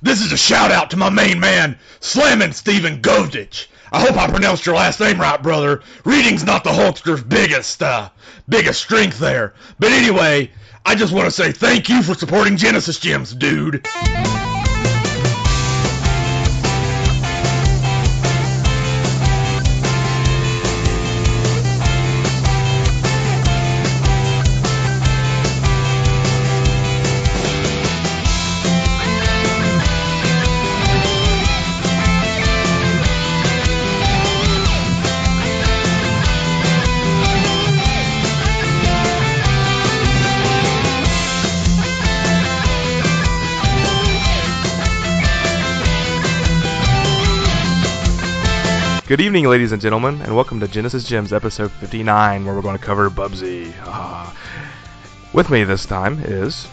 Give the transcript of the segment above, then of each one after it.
This is a shout out to my main man, Slammin' Steven Govdich. I hope I pronounced your last name right, brother. Reading's not the Hulkster's biggest, uh, biggest strength there. But anyway, I just want to say thank you for supporting Genesis Gems, dude. Good evening, ladies and gentlemen, and welcome to Genesis Gems episode 59, where we're going to cover Bubsy. Ah. With me this time is.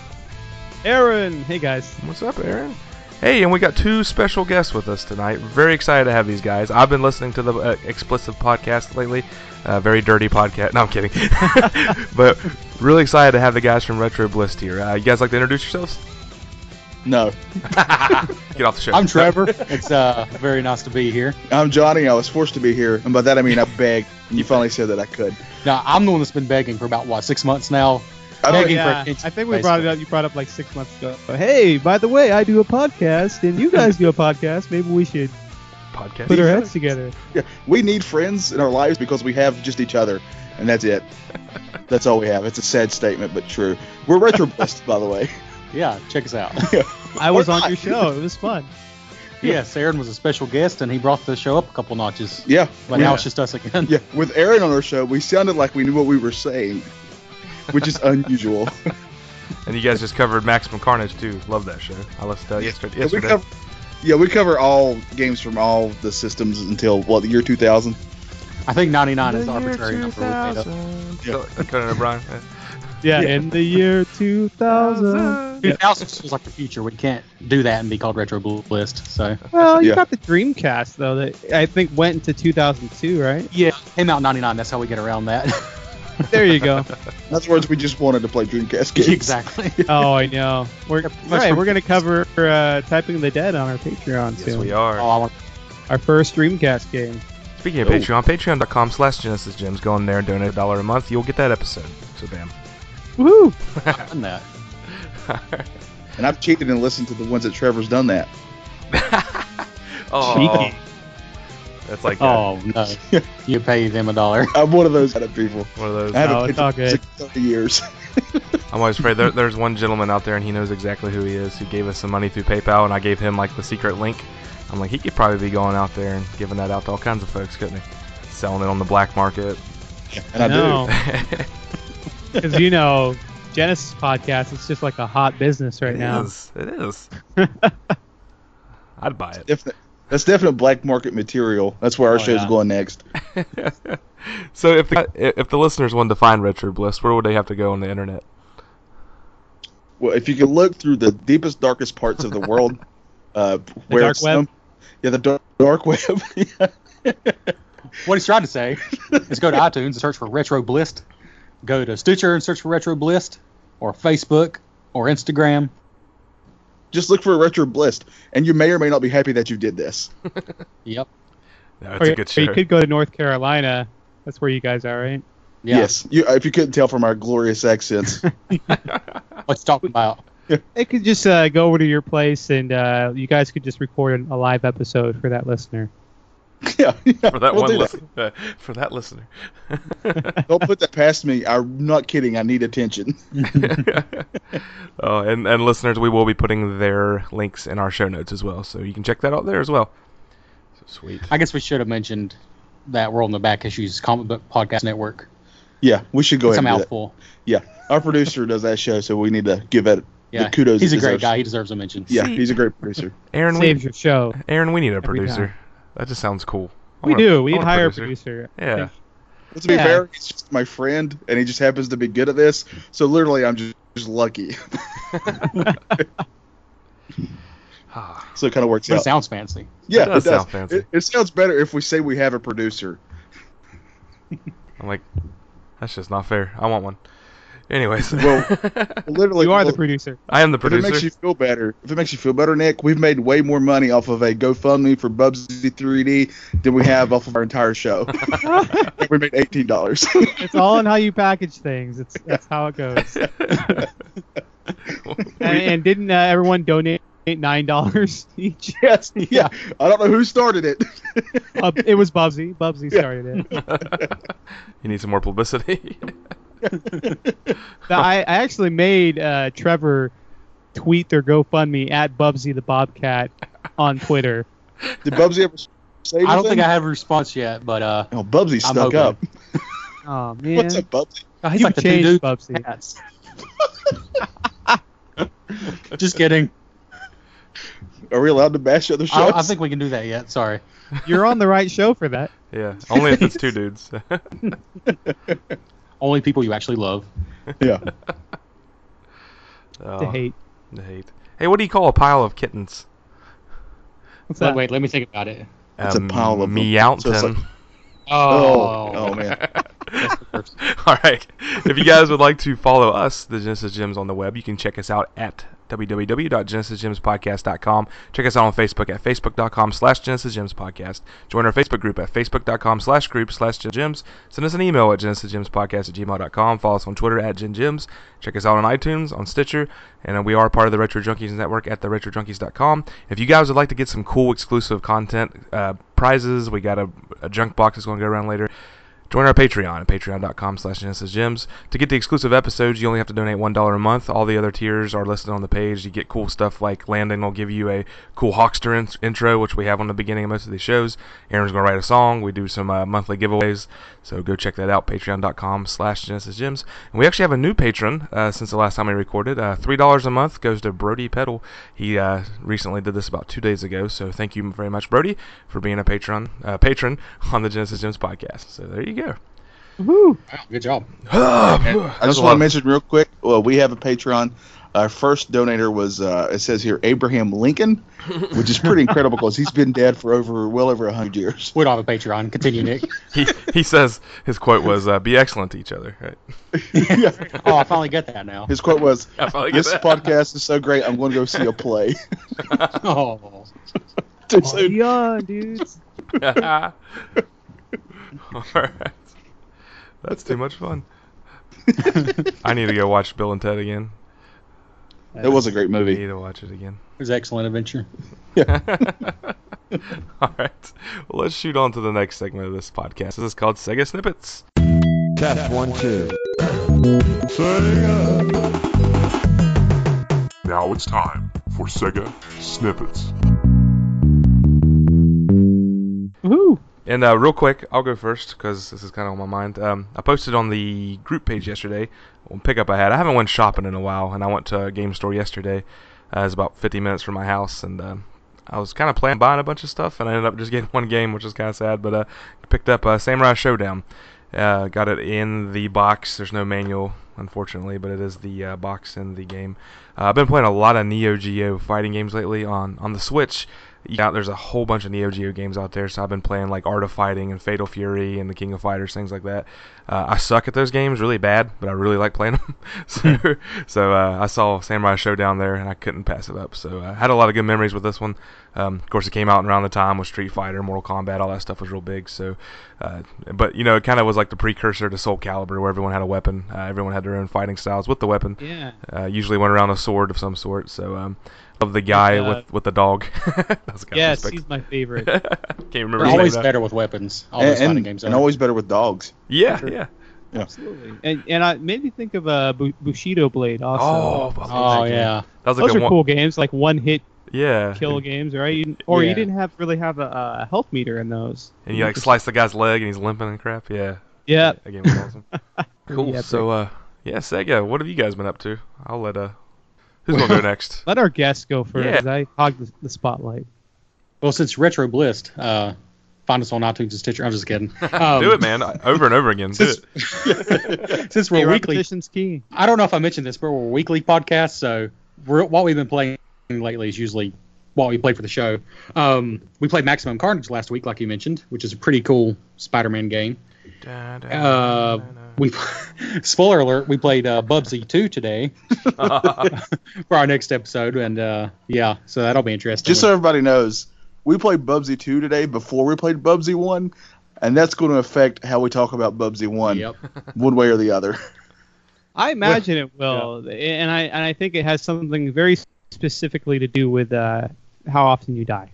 Aaron, hey guys. What's up, Aaron? Hey, and we got two special guests with us tonight. Very excited to have these guys. I've been listening to the uh, explicit podcast lately. Uh, very dirty podcast. No, I'm kidding. but really excited to have the guys from Retro Bliss here. Uh, you guys like to introduce yourselves? No. Get off the show. I'm Trevor. It's uh, very nice to be here. I'm Johnny. I was forced to be here, and by that I mean I begged, and you finally said that I could. Now I'm the one that's been begging for about what six months now. I don't- Begging for yeah, I think we brought it up. You brought it up like six months ago. But hey, by the way, I do a podcast, and you guys do a podcast. Maybe we should podcast. put our heads together. Yeah, we need friends in our lives because we have just each other, and that's it. That's all we have. It's a sad statement, but true. We're retro blessed, by the way. Yeah, check us out. I was on your show. It was fun. yes, Aaron was a special guest, and he brought the show up a couple notches. Yeah. But we- now it's just us again. yeah. With Aaron on our show, we sounded like we knew what we were saying, which is unusual. And you guys just covered Maximum Carnage, too. Love that show. I listened to that yesterday. Yeah, we cover, yeah, we cover all games from all the systems until what the year 2000. I think 99 is the The arbitrary number we made up. 2000. Yeah. Conan O'Brien. Yeah. Yeah, Yeah. in the year 2000. 2000 feels like the future. We can't do that and be called Retro Bliss. So Well, you Yeah. got the Dreamcast though. That I think went into 2002, right? yeah, came out in 99. That's how we get around that. There you go. In other words, we just wanted to play Dreamcast games. exactly. oh, I know. We're Much right. We're gonna cover uh, Typing the Dead on our Patreon Yes, soon. we are. Oh, I want Our first Dreamcast game. Speaking of Oh. Patreon, patreon.com slash Genesis Gems. Go in there and donate a dollar a month. You'll get that episode. So, bam. Woohoo! I've done that. And I've cheated and listened to the ones that Trevor's done that. oh, Cheeky. That's like Oh no, you pay them a dollar. I'm one of those kind of people. one of those. I haven't paid it's all for good. six- 30 years. I'm always afraid. There, there's one gentleman out there, and he knows exactly who he is, who gave us some money through PayPal, and I gave him like the secret link. I'm like, he could probably be going out there and giving that out to all kinds of folks, couldn't he? Selling it on the black market. And I, know. do. Because you know, Genesis podcast, it's just like a hot business right It now. is. It is. I'd buy it. Definite, that's definite black market material. That's where our Oh, show's yeah. going next. so if the, if the listeners wanted to find Retro Bliss, where would they have to go on the internet? Well, if you can look through the deepest, darkest parts of the world, uh, where dark it's web? some- yeah, the dark, dark web. What he's trying to say is go to iTunes and search for Retro Bliss. Go to Stitcher and search for Retro Bliss, or Facebook, or Instagram. Just look for retro bliss, and you may or may not be happy that you did this. Yep. No, Or, a good show. you could go to North Carolina. That's where you guys are, right? Yeah. Yes, you, if you couldn't tell from our glorious accents. What's talking about? They could just uh, go over to your place and uh, you guys could just record a live episode for that listener. yeah, yeah, for that we'll one do listener. Uh, for that listener. Don't put that past me. I'm not kidding. I need attention. oh, and, and listeners, we will be putting their links in our show notes as well, so you can check that out there as well. So sweet. I guess we should have mentioned that we're on the Back Issues Comic Book Podcast Network. Yeah, we should go It's a ahead and do that. mouthful. Yeah, our producer does that show, so we need to give it Yeah. the kudos. He's it a great guy. He deserves a mention. Yeah, See- he's a great producer. Aaron, we, Saves your show. Aaron, we need a every producer. time. That just sounds cool. I We want a- do. We'd want hire a producer. I Yeah. think. But to be Yeah. fair, he's just my friend, and he just happens to be good at this. So literally, I'm just, just lucky. Ah, so it kind of works But it sounds fancy. yeah, It does sound fancy. It, it sounds better if we say we have a producer. I'm like, that's just not fair. I want one. Anyways, Well, Literally, You are the producer. I am the producer. If it makes you feel better, if it makes you feel better, Nick, we've made way more money off of a GoFundMe for Bubsy 3D than we have off of our entire show. we made eighteen dollars. It's all in how you package things. It's that's how it goes. And, and didn't uh, everyone donate nine dollars each? yes, yeah. I don't know who started it. Uh, it was Bubsy. Bubsy Yeah. started it. you need some more publicity. I, I actually made uh, Trevor tweet their GoFundMe at Bubsy the Bobcat on Twitter. Did Bubsy ever say anything? I don't think I have a response yet, but uh, Oh, Bubsy I'm stuck hoping. up. Oh man, What's up, Bubsy? oh, he's You like the changed, two dude. Bubsy. Yes. Just kidding. Are we allowed to bash other I, shows? I think we can do that yet. Sorry. You're on the right show for that. yeah, only if it's two dudes. Only people you actually love. yeah. oh, To hate. the hate. Hey, what do you call a pile of kittens? What's Wait, that? wait, let me think about it. It's a pile of um, them. Meowton. So it's like- Oh, Oh, oh man. All right. If you guys would like to follow us, the Genesis Gems on the web, you can check us out at www.genesisgemspodcast.com. Check us out on Facebook at facebook.com slash Genesis Gems Podcast. Join our Facebook group at facebook.com slash group slash gems. Send us an email at genesisgemspodcast at gmail.com. Follow us on Twitter at Gen Gems. Check us out on iTunes, on Stitcher, and uh, we are part of the Retro Junkies Network at theretrojunkies.com. If you guys would like to get some cool exclusive content, uh, prizes, we got a, a junk box that's going to go around later. Join our Patreon at patreon.com slash genesisgems. To get the exclusive episodes, you only have to donate $1 a month. All the other tiers are listed on the page. You get cool stuff like Landon will give you a cool Hulkster in- intro, which we have on the beginning of most of these shows. Aaron's going to write a song. We do some uh, monthly giveaways. So go check that out, patreon.com slash genesisgems. And we actually have a new patron uh, since the last time we recorded. Uh, $3 a month goes to Brody Peddle. He uh, recently did this about two days ago. So thank you very much, Brody, for being a patron, uh, patron on the Genesis Gems podcast. So there you go. Woo! Wow, good job. I just want to mention real quick. Well, we have a Patreon. Our first donator was uh, it says here Abraham Lincoln, which is pretty incredible because he's been dead for over well over hundred years. We don't have a Patreon. Continue, Nick. he he says his quote was uh, "Be excellent to each other." Right? yeah. Oh, I finally get that now. His quote was, I finally get "This that. podcast is so great, I'm going to go see a play." Oh, Too soon. yeah, dudes. All right, that's too much fun. I need to go watch Bill and Ted again. It was a great I movie. need to watch it again. it was an excellent adventure. All right, well, let's shoot on to the next segment of this podcast. This is called Sega Snippets. Test one, two. Sega. Now it's time for Sega Snippets. Woo! And uh, real quick, I'll go first because this is kind of on my mind. Um, I posted on the group page yesterday one pickup I had. I haven't went shopping in a while, and I went to a game store yesterday. Uh, it's about 50 minutes from my house, and um I was kind of planning buying a bunch of stuff, and I ended up just getting one game, which is kind of sad. But uh, picked up uh, Samurai Showdown. Uh, got it in the box. There's no manual, unfortunately, but it is the uh, box in the game. Uh, I've been playing a lot of Neo Geo fighting games lately on on the Switch. Yeah, there's a whole bunch of Neo Geo games out there, so I've been playing like Art of Fighting and Fatal Fury and the King of Fighters, things like that. Uh, I suck at those games really bad, but I really like playing them. so, so uh, I saw Samurai Showdown there, and I couldn't pass it up. So I had a lot of good memories with this one. Um, of course, it came out around the time with Street Fighter, Mortal Kombat, all that stuff was real big. So, uh, but you know, it kind of was like the precursor to Soul Calibur, where everyone had a weapon, uh, everyone had their own fighting styles with the weapon. Yeah. Uh, usually went around a sword of some sort. So, um, love the guy uh, with with the dog. That's kind Yes, of he's my favorite. Can't remember his always name now. better with weapons. All And, those fighting and, games and always better with dogs. Yeah, yeah. Absolutely. And and I made me think of uh, Bushido Blade also. Oh, Oh yeah. That was like Those a are one, cool games, like one hit Yeah. kill games, right? You, or Yeah. you didn't have really have a, a health meter in those. And you like slice the guy's leg and he's limping and crap. Yeah. Yeah. That game was awesome. cool. Yeah, so uh yeah, Sega, what have you guys been up to? I'll let uh who's gonna go next? Let our guests go first. Yeah. 'cause I hogged the, the spotlight. Well, since Retro Bliss, uh, find us on iTunes and Stitcher. I'm just kidding. Um, do it, man. Over and over again. Do Since, it. since we're weekly, key. I don't know if I mentioned this, but we're a weekly podcast, so we're, what we've been playing lately is usually what we play for the show. Um, we played Maximum Carnage last week, like you mentioned, which is a pretty cool Spider-Man game. Da, da, Uh, da, da. we spoiler alert. We played uh, Bubsy 2 today for our next episode, and uh, yeah, so that'll be interesting. Just so everybody knows, we played Bubsy 2 today before we played Bubsy 1, and that's going to affect how we talk about Bubsy 1, Yep. one way or the other. I imagine it will, and I and I think it has something very specifically to do with uh, how often you die.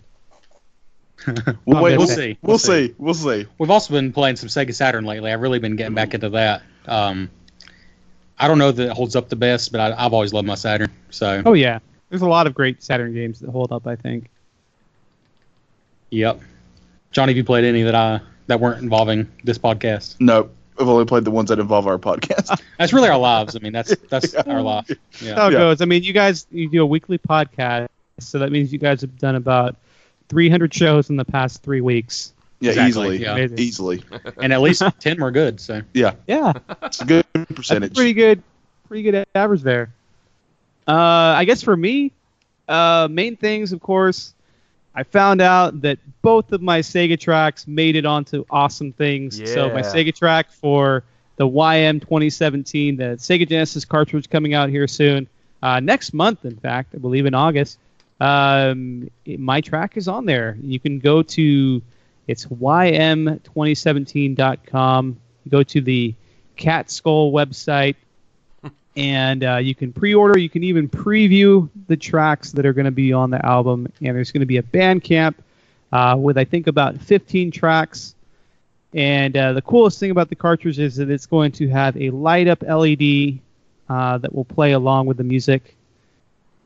We'll, wait, we'll we'll, see. see. We'll We'll see. see. We'll see. We've also been playing some Sega Saturn lately. I've really been getting back into that. Um, I don't know that it holds up the best, but I, I've always loved my Saturn. So, Oh yeah, there's a lot of great Saturn games that hold up. I think. yep. Johnny, have you played any that I that weren't involving this podcast? No, I've only played the ones that involve our podcast. That's really our lives. I mean, that's that's Yeah. our life. How it Yeah. goes. I mean, you guys you do a weekly podcast, so that means you guys have done about 300 shows in the past three weeks. Yeah, Exactly, easily. yeah. Easily. And at least ten were good. So, Yeah, yeah, It's a good that's percentage. pretty good, pretty good average there. Uh, I guess for me, uh, main things, of course, I found out that both of my Sega tracks made it onto awesome things. So my Sega track for the YM 2017, the Sega Genesis cartridge coming out here soon, uh, next month, in fact, I believe in August. Um, it- my track is on there. You can go to it's ym2017.com. Go to the Catskull website, and uh, you can pre-order. You can even preview the tracks that are going to be on the album. And there's going to be a Bandcamp uh, with I think about 15 tracks. And uh, the coolest thing about the cartridge is that it's going to have a light up LED uh, that will play along with the music.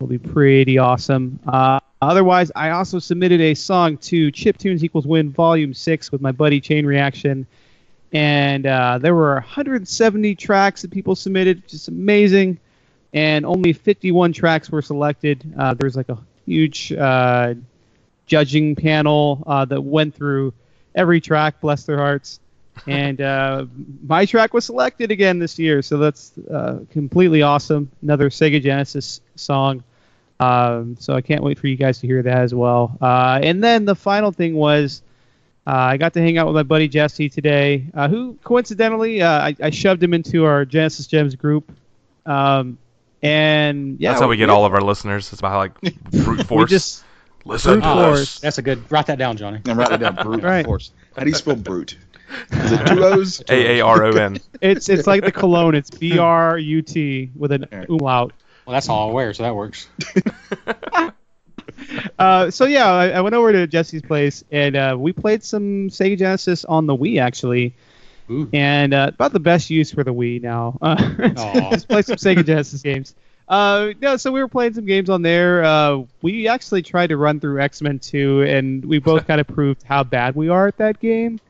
It'll be pretty awesome. Uh, otherwise, I also submitted a song to Chip Tunes Equals Win Volume 6 with my buddy Chain Reaction. And uh, there were 170 tracks that people submitted, just amazing. And only 51 tracks were selected. Uh, there was like a huge uh, judging panel uh, that went through every track, bless their hearts. And uh, my track was selected again this year, so that's uh, completely awesome. Another Sega Genesis song. Um, so I can't wait for you guys to hear that as well. Uh, and then the final thing was uh, I got to hang out with my buddy Jesse today, uh, who coincidentally uh, I, I shoved him into our Genesis Gems group. Um, and yeah, That's how we get all of our listeners. It's by like brute We force. just Listen brute to force. us. that's a good. Write that down, Johnny. And write it down. Brute Right. force. How do you spell brute? Is it two O's? A A R O N. it's it's like the cologne. It's B R U T with an umlaut. Well, that's all I wear, so that works. Uh, so yeah, I, I went over to Jesse's place and uh, we played some Sega Genesis on the Wii actually, Ooh. and uh, about the best use for the Wii now. Uh, just play some Sega Genesis games. Uh, no, so we were playing some games on there. Uh, we actually tried to run through X Men 2, and we both kind of proved how bad we are at that game.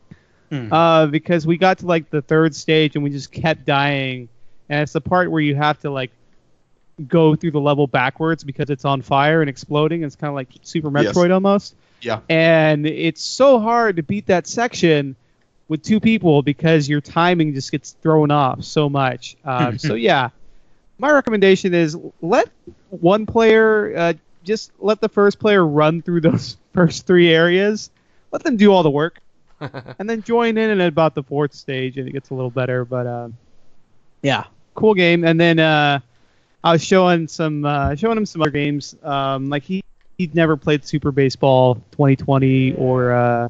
Hmm. Uh, because we got to like the third stage and we just kept dying, and it's the part where you have to like go through the level backwards because it's on fire and exploding. It's kind of like Super Yes. Metroid almost. Yeah. And it's so hard to beat that section with two people because your timing just gets thrown off so much. Um, so yeah, my recommendation is let one player uh, just let the first player run through those first three areas. Let them do all the work, and then join in at about the fourth stage, and it gets a little better. But uh, yeah, cool game. And then uh, I was showing some uh, showing him some other games. Um, like he he'd never played Super Baseball 2020 or. Uh,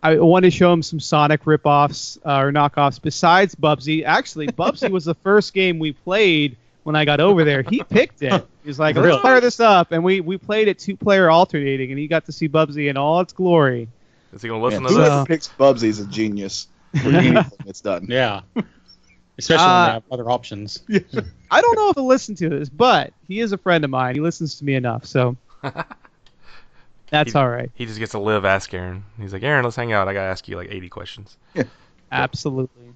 I wanted to show him some Sonic ripoffs uh, or knockoffs besides Bubsy. Actually, Bubsy was the first game we played when I got over there. He picked it. He's like, "Let's Really? fire this up," and we we played it two player alternating, and he got to see Bubsy in all its glory. Is he gonna listen Yeah, to whoever this? picks Bubsy is a genius for anything that's done. Yeah. Especially when Uh, they have other options. I don't know if he'll listen to this, but he is a friend of mine. He listens to me enough, so that's He- all right. He just gets to live. Ask Aaron. He's like, Aaron, let's hang out. I gotta ask you like 80 questions. Absolutely.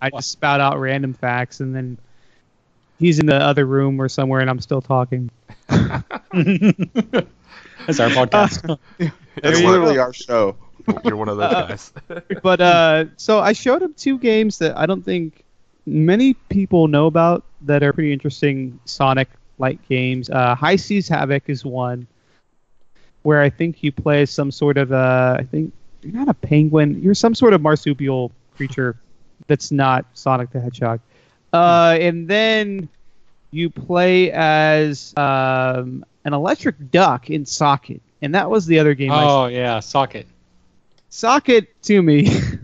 I just spout out random facts, and then he's in the other room or somewhere, and I'm still talking. That's our podcast. That's you literally go. our show. You're one of those Uh, guys. but uh, so I showed him two games that I don't think many people know about that are pretty interesting Sonic-like games. Uh, High Seas Havoc is one where I think you play some sort of uh, I think you're not a penguin, you're some sort of marsupial creature that's not Sonic the Hedgehog. Uh, and then you play as um, an electric duck in Socket, and that was the other game. I Oh yeah, Socket. Socket to me.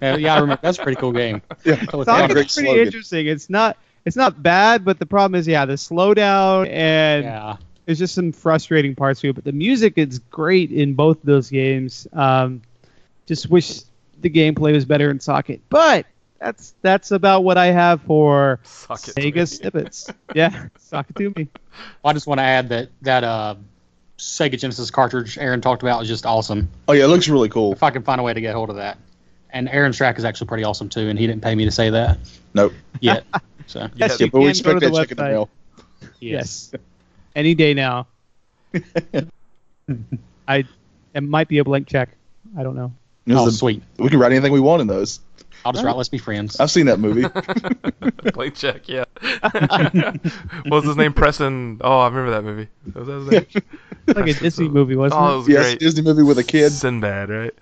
Yeah, yeah, I remember. That's a pretty cool game. Yeah, Totally Socket- forgot. Socket's pretty slogan. interesting. It's not it's not bad, but the problem is, yeah, the slowdown and Yeah. there's just some frustrating parts to it. But the music is great in both those games. Um, just wish the gameplay was better in Socket, but that's that's about what I have for Suck it. to Sega me. snippets. yeah, Socket to me. I just want to add that that uh, Sega Genesis cartridge Aaron talked about was just awesome. Oh yeah, it looks really cool. If I can find a way to get hold of that. And Aaron's track is actually pretty awesome too, and he didn't pay me to say that Nope. yet. So Yeah, Yes, Yeah, you but we can go expect that the check in the mail. Yes. Any day now. I it might be a blank check. I don't know. It was Oh, the- sweet. we can write anything we want in those. I'll just write Let's Be Friends. I've seen that movie. Blank check, yeah. what was his name? Preston. Oh, I remember that movie. Was that his name? Like a Disney movie, wasn't Oh, it it? was yes, great. Disney movie with a kid. Sinbad, right?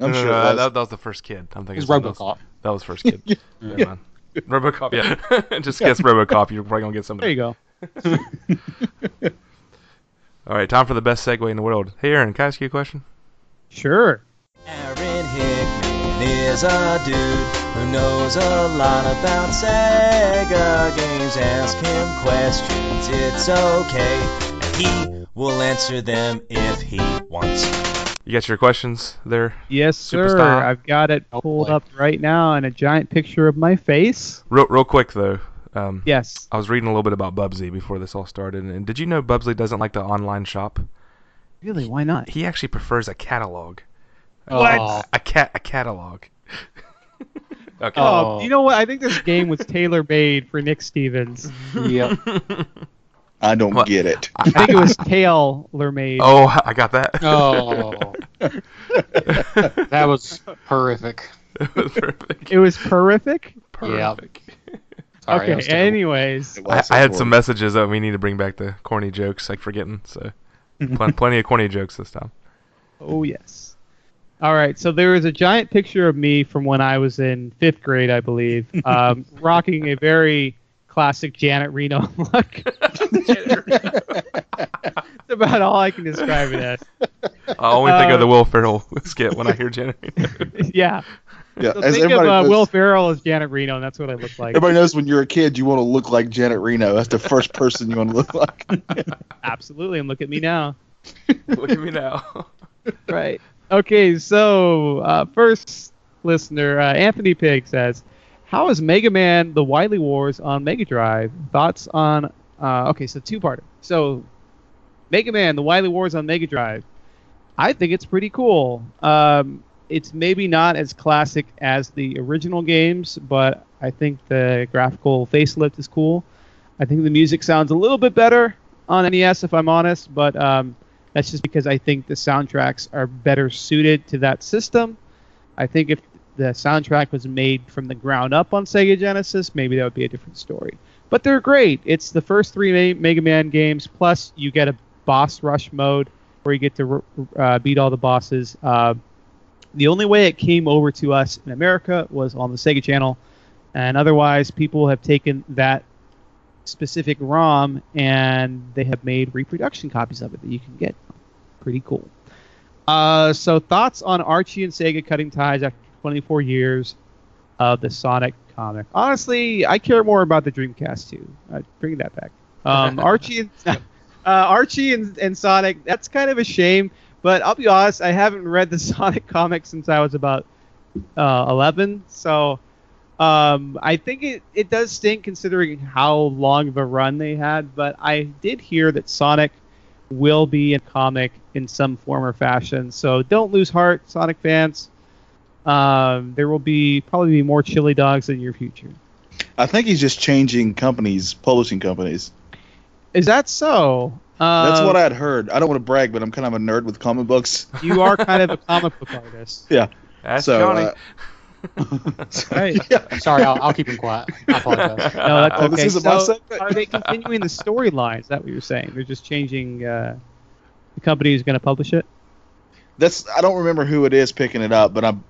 I'm No, no, sure. no, it was. That, that was the first kid. I'm thinking It's something else. RoboCop. That was first kid. Never mind. RoboCop, yeah. Just guess RoboCop. You're probably gonna get somebody. There you go. All right, time for the best segue in the world. Hey, Aaron, can I ask you a question? Sure. Aaron Hickman is a dude who knows a lot about Sega games. Ask him questions, it's okay. And he will answer them if he wants. You got your questions there? Yes, sir. Superstar. I've got it Oh, pulled boy. up right now and a giant picture of my face. Real, real quick though. Um, Yes. I was reading a little bit about Bubsy before this all started, and did you know Bubsy doesn't like to online shop? Really? Why not? He actually prefers a catalog. Oh, A cat, a catalog. okay. Oh, Oh. you know what? I think this game was tailor made for Nick Stevens. yep. I don't What? get it. I think it was Tail made. Oh, I got that. Oh, that was horrific. It was perfect. It was horrific. Perfect. Sorry, okay. was. Anyways, I, I had some messages that we need to bring back the corny jokes, like forgetting. So, pl- plenty of corny jokes this time. oh yes. All right. So there is a giant picture of me from when I was in fifth grade, I believe, um, rocking a very classic Janet Reno look. That's about all I can describe it as. I only think of Uh, the Will Ferrell skit when I hear Janet. yeah. Yeah, So think of uh, knows, Will Ferrell as Janet Reno, and that's what I look like. everybody knows when you're a kid, you want to look like Janet Reno. That's the first person you want to look like. Absolutely, and look at me now. Look at me now. Right. Okay, so uh, first listener, uh, Anthony Pig says, "How is Mega Man: The Wily Wars on Mega Drive? Thoughts on?" Uh, okay, so two-parter. So, Mega Man: The Wily Wars on Mega Drive. I think it's pretty cool. Um, it's maybe not as classic as the original games, but I think the graphical facelift is cool. I think the music sounds a little bit better on NES, if I'm honest, but um, that's just because I think the soundtracks are better suited to that system. I think if the soundtrack was made from the ground up on Sega Genesis, maybe that would be a different story. But they're great. It's the first three Mega Man games, plus you get a boss rush mode where you get to uh, beat all the bosses. Uh, the only way it came over to us in America was on the Sega Channel, and otherwise, people have taken that specific ROM and they have made reproduction copies of it that you can get. Pretty cool. Uh, so thoughts on Archie and Sega cutting ties after 24 years of the Sonic comic? Honestly, I care more about the Dreamcast too. Uh, bring that back. Um, Archie and uh, Archie and, and Sonic. That's kind of a shame. But I'll be honest, I haven't read the Sonic comic since I was about uh, 11. So um, I think it, it does stink considering how long of a run they had. But I did hear that Sonic will be a comic in some form or fashion. So don't lose heart, Sonic fans. Um, there will be probably be more chili dogs in your future. I think he's just changing companies, publishing companies. Is that so? Uh, That's what I had heard. I don't want to brag, but I'm kind of a nerd with comic books. You are kind of a comic book artist. Yeah. That's So, Johnny. uh, Right. yeah. Sorry, I'll, I'll keep him quiet. I apologize. No, that's okay. this isn't So, are they continuing the storyline? Is that what you're saying? They're just changing uh, the company who's going to publish it? That's I don't remember who it is picking it up, but I'm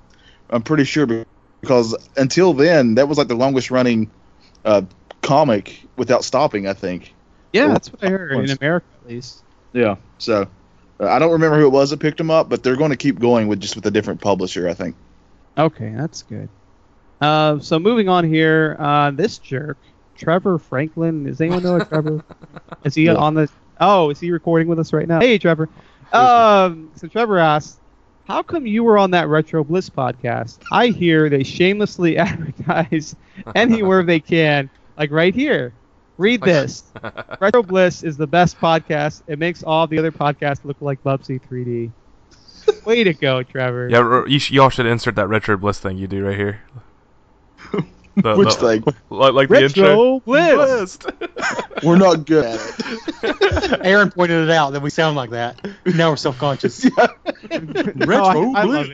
I'm pretty sure because until then, that was like the longest running uh, comic without stopping. I think. Yeah, that's what I heard in. America at least. Yeah. So uh, I don't remember who it was that picked them up, but they're going to keep going with just with a different publisher. I think. Okay, that's good. Uh, so moving on here, uh, this jerk, Trevor Franklin. Does anyone know a Trevor? Is he No. on the? Oh, is he recording with us right now? Hey, Trevor. Um, so Trevor asks, "How come you were on that Retro Bliss podcast? I hear they shamelessly advertise anywhere they can, like right here. Read this. Retro Bliss is the best podcast. It makes all the other podcasts look like Bubsy 3D. Way to go, Trevor. Yeah, you sh- y'all should insert that retro bliss thing you do right here. The- Which the- thing? Like, like the intro. list. Bliss. We're not good at it. Aaron pointed it out that we sound like that. Now we're self conscious. No, I- I love.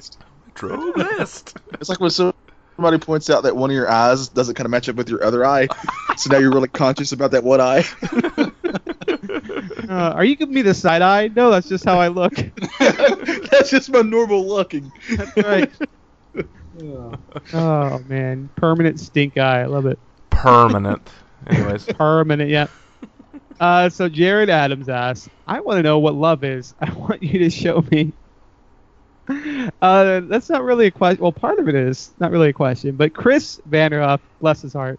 Retro bliss. It's like when somebody points out that one of your eyes doesn't kind of match up with your other eye, so now you're really conscious about that one eye. Uh, are you giving me the side eye? No, that's just how I look. That's just my normal looking. That's right. Oh man, permanent stink eye. I love it. Permanent. Anyways. Permanent, yeah. Uh, so Jared Adams asks, I want to know what love is. I want you to show me. Uh, that's not really a question. Well, part of it is not really a question, but Chris Vanderhoff, bless his heart,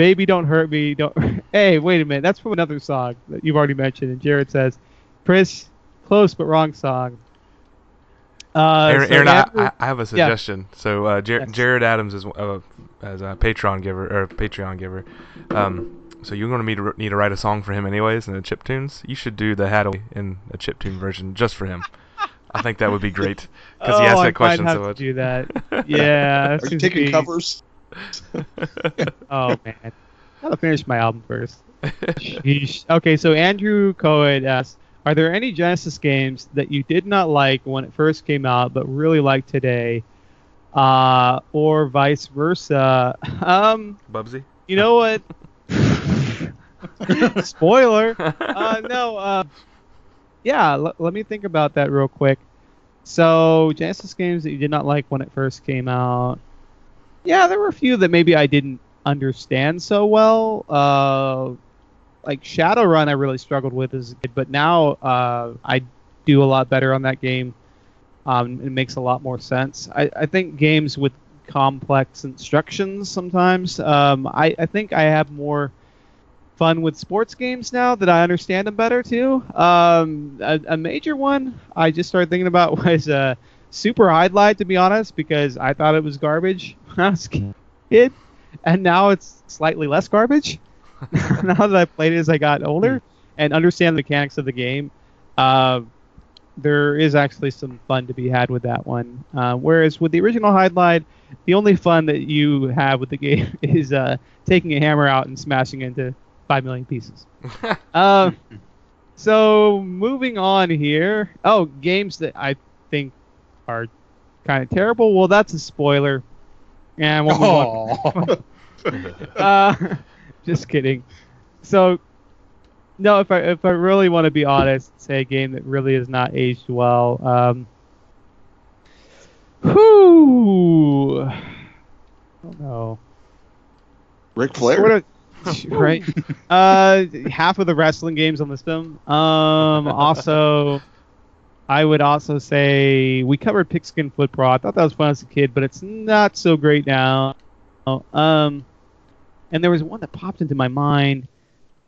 baby, don't hurt me. Don't. hey, wait a minute. That's from another song that you've already mentioned. And Jared says, Chris, close but wrong song. Uh, Aaron, so Aaron I, I I have a suggestion. So uh, Jer- Jared Adams is uh, as a Patreon giver or Patreon giver. Um, so you're going to need to need to write a song for him anyways in the chip tunes. You should do the Haddaway in a chip tune version just for him. I think that would be great because oh, he asked I that question might so have much. to do that. Yeah. that Are you taking be- covers? Oh man, gotta finish my album first. Okay, so Andrew Cohen asks, "Are there any Genesis games that you did not like when it first came out, but really like today, uh, or vice versa?" Um, Bubsy. you know what? Spoiler. Uh, no. Uh, yeah. L- let me think about that real quick. So Genesis games that you did not like when it first came out. Yeah, there were a few that maybe I didn't understand so well. Uh, like Shadowrun, I really struggled with as but now uh, I do a lot better on that game. Um, it makes a lot more sense. I, I think games with complex instructions sometimes. Um, I, I think I have more fun with sports games now that I understand them better too. Um, a, a major one I just started thinking about was uh, Super Highlight, to be honest, because I thought it was garbage when I was a kid, and now it's slightly less garbage. now that I played it as I got older and understand the mechanics of the game, uh, there is actually some fun to be had with that one. Uh, whereas with the original Highlight, the only fun that you have with the game is uh, taking a hammer out and smashing it into five million pieces. uh, so moving on here. Oh, games that I think are kind of terrible. Well, that's a spoiler. And we'll move on. Just kidding. So, no, if I if I really want to be honest, say a game that really has not aged well. Um, whew. I don't know. Ric Flair. Sort of, right? uh, half of the wrestling games on the system. Um, also, I would also say we covered Pigskin Footbrawl. I thought that was fun as a kid, but it's not so great now. Um, and there was one that popped into my mind.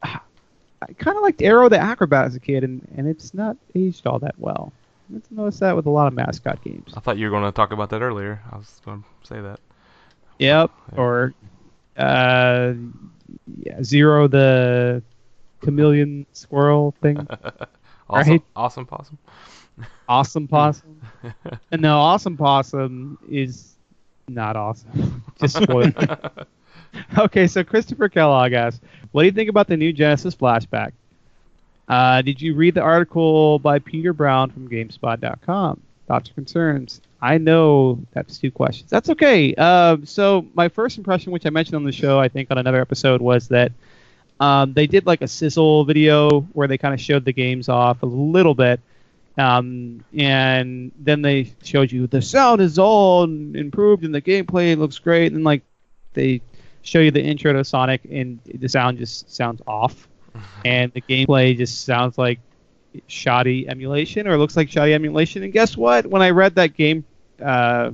I kind of liked Aero the Acro-Bat as a kid, and, and it's not aged all that well. I've noticed that with a lot of mascot games. I thought you were going to talk about that earlier. I was going to say that. Yep. Or uh, yeah, Zero the chameleon squirrel thing. Awesome, Right. awesome possum. Awesome Possum. and no, Awesome Possum is not awesome. Just spoiled. okay, so Christopher Kellogg asks, "What do you think about the new Genesis flashback? Uh, did you read the article by Peter Brown from GameSpot.com? Thoughts or concerns? I know that's two questions. That's okay. Um, so my first impression, which I mentioned on the show, I think on another episode, was that um, they did like a sizzle video where they kind of showed the games off a little bit, Um, and then they showed you the sound is all improved and the gameplay looks great. And like they show you the intro to Sonic and the sound just sounds off, and the gameplay just sounds like shoddy emulation or looks like shoddy emulation. And guess what? When I read that game, uh,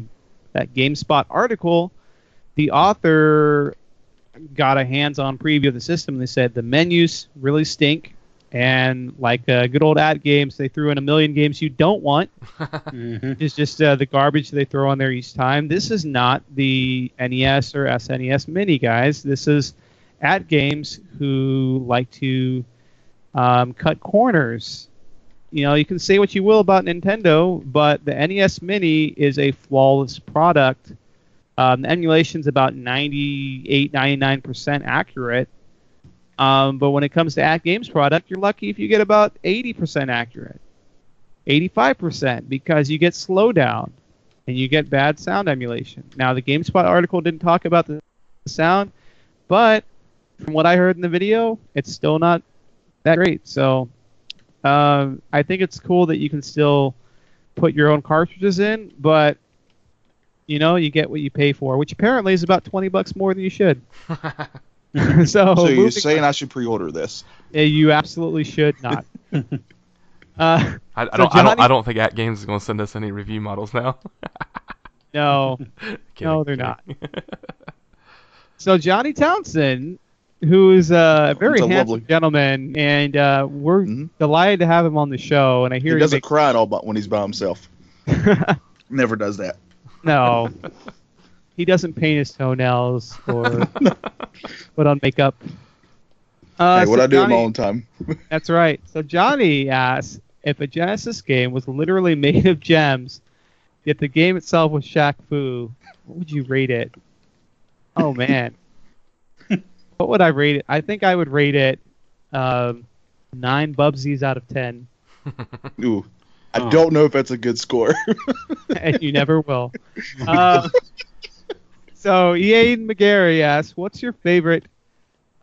that GameSpot article, the author got a hands-on preview of the system. And they said the menus really stink, and like uh, good old AtGames, they threw in a million games you don't want. Mhm. It's just uh, the garbage they throw on there each time. This is not the NES or SNES Mini guys. This is AtGames who like to um, cut corners. You know, you can say what you will about Nintendo, but the NES Mini is a flawless product. Um, the emulation's about 98, 99% accurate. Um, but when it comes to AtGames product, you're lucky if you get about 80% accurate. 85% because you get slowdown and you get bad sound emulation. Now, the GameSpot article didn't talk about the sound, but from what I heard in the video, it's still not that great. So um, I think it's cool that you can still put your own cartridges in, but you know you get what you pay for, which apparently is about 20 bucks more than you should. so so you're moving saying I should pre-order this? Yeah, you absolutely should not. uh, I, I So don't. I don't. I don't think AtGames is going to send us any review models now. no, Kidding, no, they're kidding. not. So Johnny Townsend, who is a very a handsome lovely- gentleman, and uh, we're Mhm. delighted to have him on the show. And I He hear he doesn't makes- cry at all but when he's by himself. Never does that. no, he doesn't paint his toenails or put on makeup. Uh, hey, what so I do in my own time. That's right. So Johnny asks if a Genesis game was literally made of gems, yet the game itself was Shaq Fu, what would you rate it? Oh man, what would I rate it? I think I would rate it um, nine Bubsies out of ten, Ooh, I Oh. don't know if that's a good score. and you never will. Uh, so Ian McGarry asks, "What's your favorite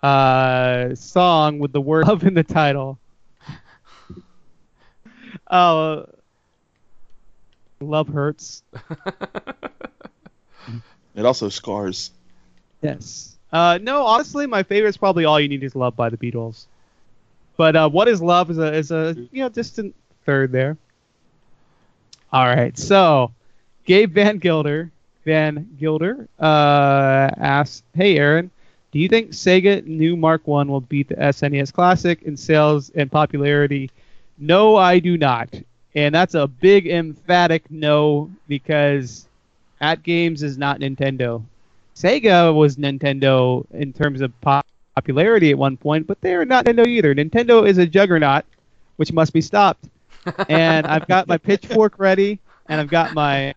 uh, song with the word love in the title?" Oh, love hurts. it also scars. Yes. Uh, no, honestly, my favorite is probably "All You Need Is Love" by the Beatles. But uh, "What Is Love" is a is a you know distant third there. All right, so Gabe Van Gilder Van Gilder uh, asks, "Hey Aaron, do you think Sega new Mark One will beat the SNES Classic in sales and popularity?" No, I do not, and that's a big emphatic no because AtGames is not Nintendo. Sega was Nintendo in terms of pop- popularity at one point, but they're not Nintendo either. Nintendo is a juggernaut, which must be stopped. And I've got my pitchfork ready, and I've got my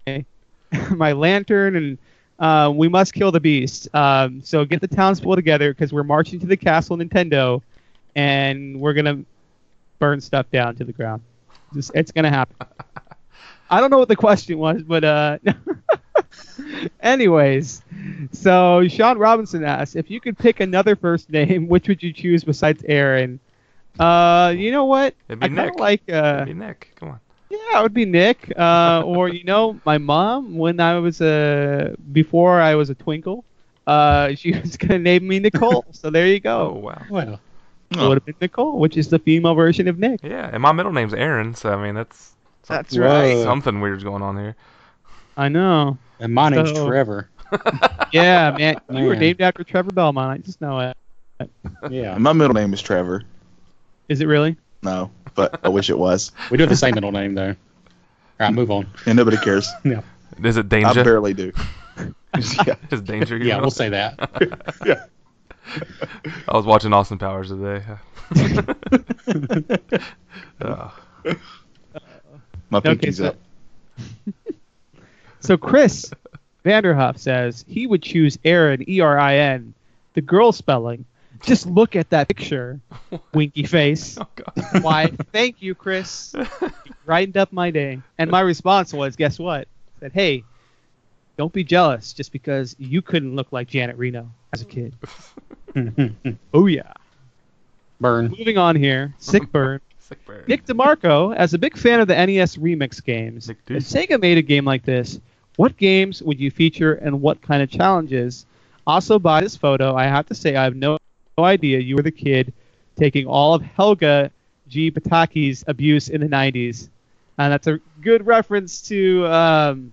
my lantern, and uh, we must kill the beast. Um, so get the townspeople together because we're marching to the castle Nintendo, and we're gonna burn stuff down to the ground. Just, it's gonna happen. I don't know what the question was, but uh, anyways, so Sean Robinson asks if you could pick another first name, which would you choose besides Aaron? Uh, you know what? It'd be I kind of Nick. like uh, It'd be Nick. Come on. Yeah, it would be Nick. Uh, or you know, my mom when I was a before I was a twinkle, uh, she was gonna name me Nicole. so there you go. Oh go. wow. Well, It would have been Nicole, which is the female version of Nick. Yeah, and my middle name's Aaron, so I mean that's That's Whoa. right. something weird's going on here. I know. and my name's So- Trevor. Yeah, man. You were named after Trevor Belmont. I just know it. Yeah, my middle name is Trevor. Is it really? No, but I wish it was. we do have the same middle name though. All right, move on. And nobody cares. Is it I Danger? I barely do. yeah. Is Danger? your Yeah, middle? we'll say that. yeah. I was watching Austin Powers today. Uh, My Okay, so- up. So Chris Vanderhuff says he would choose Erin, E R I N, the girl spelling. Just look at that picture, winky face. oh god. Why? Thank you, Chris. You brightened up my day. And my response was, guess what? I said, hey, don't be jealous just because you couldn't look like Janet Reno as a kid. Oh yeah. Burn. Moving on here, sick burn. Sick burn. Nick DeMarco, as a big fan of the NES remix games, if Sega made a game like this, what games would you feature and what kind of challenges? Also, by this photo, I have to say I have no, no idea you were the kid taking all of Helga G. Pataki's abuse in the 90s. And that's a good reference to um,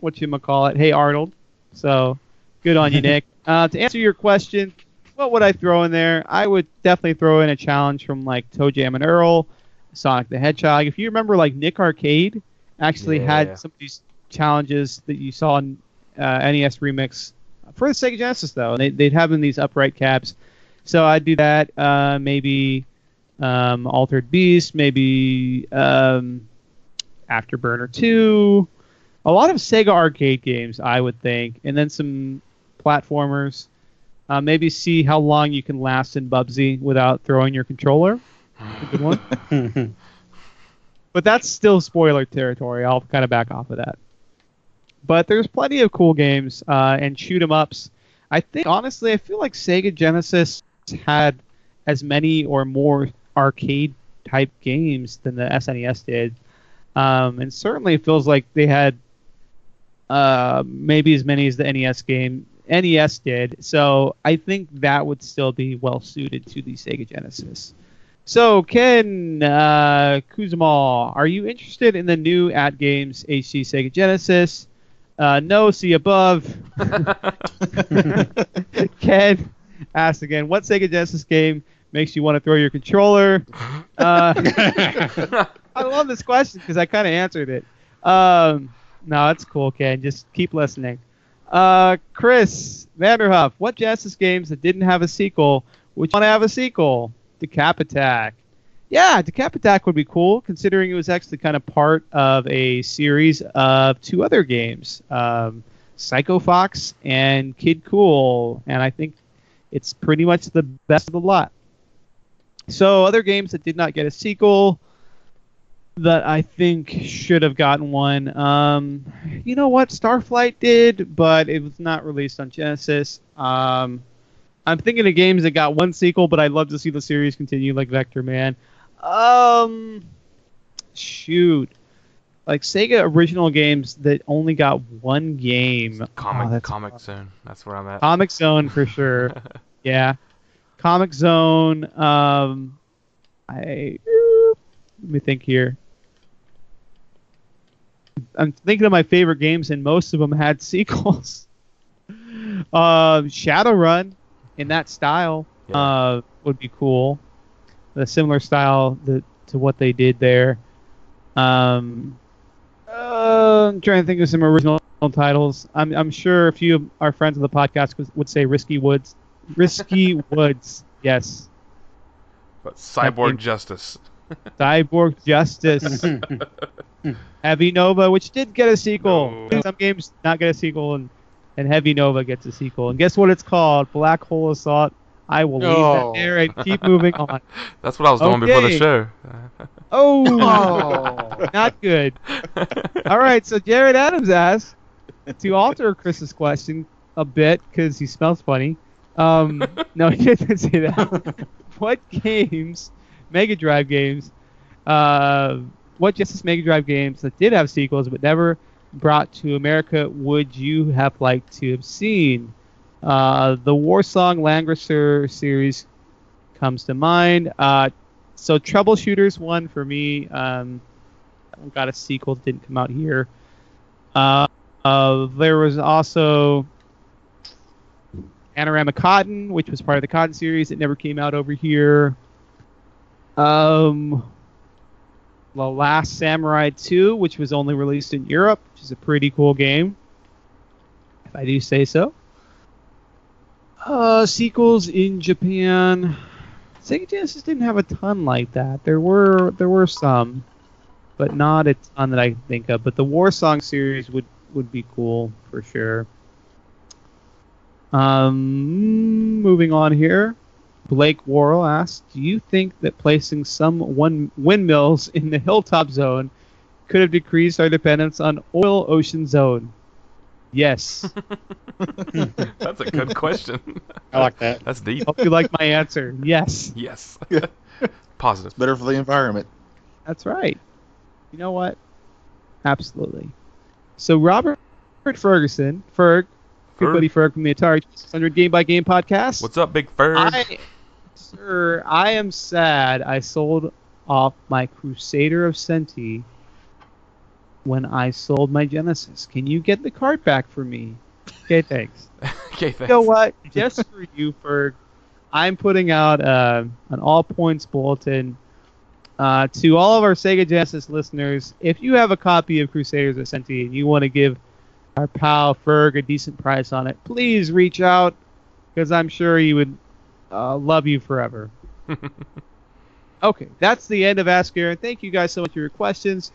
what you call it. Hey, Arnold. So, good on you, Nick. Uh, to answer your question, what would I throw in there? I would definitely throw in a challenge from like ToeJam and Earl, Sonic the Hedgehog. If you remember, like Nick Arcade actually Yeah. had some of these challenges that you saw in uh, NES Remix for the Sega Genesis, though. And they, they'd have in these upright caps. So I'd do that. Uh, maybe um, Altered Beast, maybe um, Afterburner 2. A lot of Sega arcade games, I would think, and then some platformers. Uh, maybe see how long you can last in Bubsy without throwing your controller. A good one. but that's still spoiler territory. I'll kind of back off of that. But there's plenty of cool games uh, and shoot 'em ups. I think honestly, I feel like Sega Genesis had as many or more arcade type games than the SNES did, um, and certainly it feels like they had uh, maybe as many as the NES game NES did. So I think that would still be well suited to the Sega Genesis. So Ken uh, Kuzumal, are you interested in the new AtGames HD Sega Genesis? Uh, no, see above. Ken asked again, what Sega Genesis game makes you want to throw your controller? Uh, I love this question because I kind of answered it. Um, no, it's cool, Ken. Just keep listening. Uh, Chris Vanderhuff, what Genesis games that didn't have a sequel would you want to have a sequel? Decap Attack. Yeah, Decap Attack would be cool, considering it was actually kind of part of a series of two other games, um, Psycho Fox and Kid Kool, and I think it's pretty much the best of the lot. So, other games that did not get a sequel that I think should have gotten one. Um, you know what? Starflight did, but it was not released on Genesis. Um, I'm thinking of games that got one sequel, but I'd love to see the series continue, like Vectorman. Um, shoot, like Sega original games that only got one game. Comic Oh, Comic tough. Zone. That's where I'm at. Comix Zone for sure. yeah, Comix Zone. Um, I let me think here. I'm thinking of my favorite games, and most of them had sequels. uh, Shadowrun, in that style, Yeah. uh, would be cool. A similar style that, to what they did there. Um, uh, I'm trying to think of some original titles. I'm, I'm sure a few of our friends of the podcast would, would say Risky Woods. Risky Woods, yes. But Cyborg game- Justice. Cyborg Justice. Heavy Nova, which did get a sequel. No. Some games not get a sequel, and, and Heavy Nova gets a sequel. And guess what it's called? Black Hole Assault. I will leave that there and keep moving on. That's what I was doing before the show. Oh, not good. All right, so Jared Adams asked to alter Chris's question a bit because he smells funny. Um, no, he didn't say that. what games, Mega Drive games, uh, what Genesis Mega Drive games that did have sequels but never brought to America would you have liked to have seen? Uh, the Warsong Langrisser series comes to mind. Uh, so Troubleshooters one for me. Um, got a sequel, didn't come out here. Uh, uh, there was also Panorama Cotton, which was part of the Cotton series. It never came out over here. Um, The Last Samurai 2, which was only released in Europe, which is a pretty cool game, if I do say so. Uh, sequels in Japan. Sega Genesis didn't have a ton like that. There were there were some, but not a ton that I can think of. But the Warsong series would would be cool for sure. Um, moving on here. Blake Worrell asks, "Do you think that placing some one windmills in the hilltop zone could have decreased our dependence on oil ocean zone?" Yes. That's a good question. I like that. That's deep. Hope you like my answer. Yes. Yes. Positive. Better for the environment. That's right. You know what? Absolutely. So Robert Ferguson, Ferg, good Ferg. buddy Ferg from the Atari 600 Game by Game podcast. What's up, Big Ferg? I, sir, I am sad I sold off my Crusader of Centy when I sold my Genesis. Can you get the cart back for me? Okay, thanks. okay, thanks. You know what? Just for you, Ferg, I'm putting out uh, an all points bulletin uh, to all of our Sega Genesis listeners. If you have a copy of Crusaders of Centy and you want to give our pal Ferg a decent price on it, please reach out because I'm sure he would uh, love you forever. okay, that's the end of Ask Aaron. Thank you guys so much for your questions.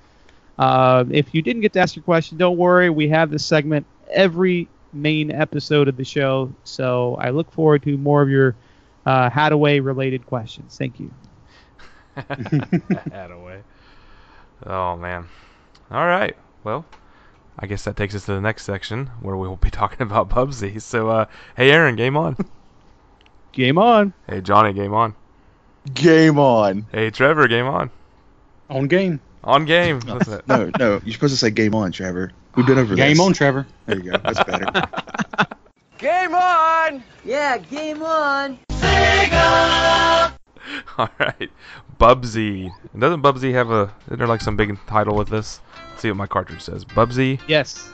Uh, if you didn't get to ask your question, don't worry. We have this segment every main episode of the show, so I look forward to more of your uh, Haddaway related questions. Thank you. Haddaway. Oh man. All right. Well, I guess that takes us to the next section where we will be talking about Bubsy. So, uh, hey Aaron, game on. Game on. Hey Johnny, game on. Game on. Hey Trevor, game on. On game. On game. Listen to. No, no, you're supposed to say game on, Trevor. We've been over Game this. on, Trevor. There you go. That's better. Game on! Yeah, game on! All right, Bubsy. Doesn't Bubsy have a? Isn't there like some big title with this? Let's see what my cartridge says. Bubsy Yes.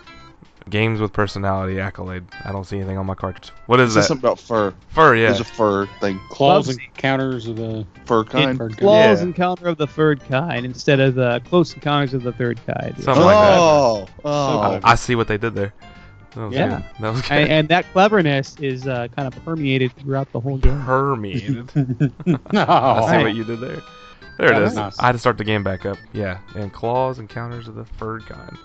Games with personality accolade. I don't see anything on my cartridge. What is It that? something about fur. Fur, yeah. There's a fur thing. Claws Bubsy. and counters of the Fur kind. bird Claws Yeah. encounter of the third kind instead of the close encounters of the third kind. Something like that. oh, oh. clever. I see what they did there. That was Yeah. good. That was good. and, and that cleverness is uh, kind of permeated throughout the whole game. Permeated. I oh, see what you did there. There That it was is. nice. I had to start the game back up. Yeah, and claws encounters of the third kind.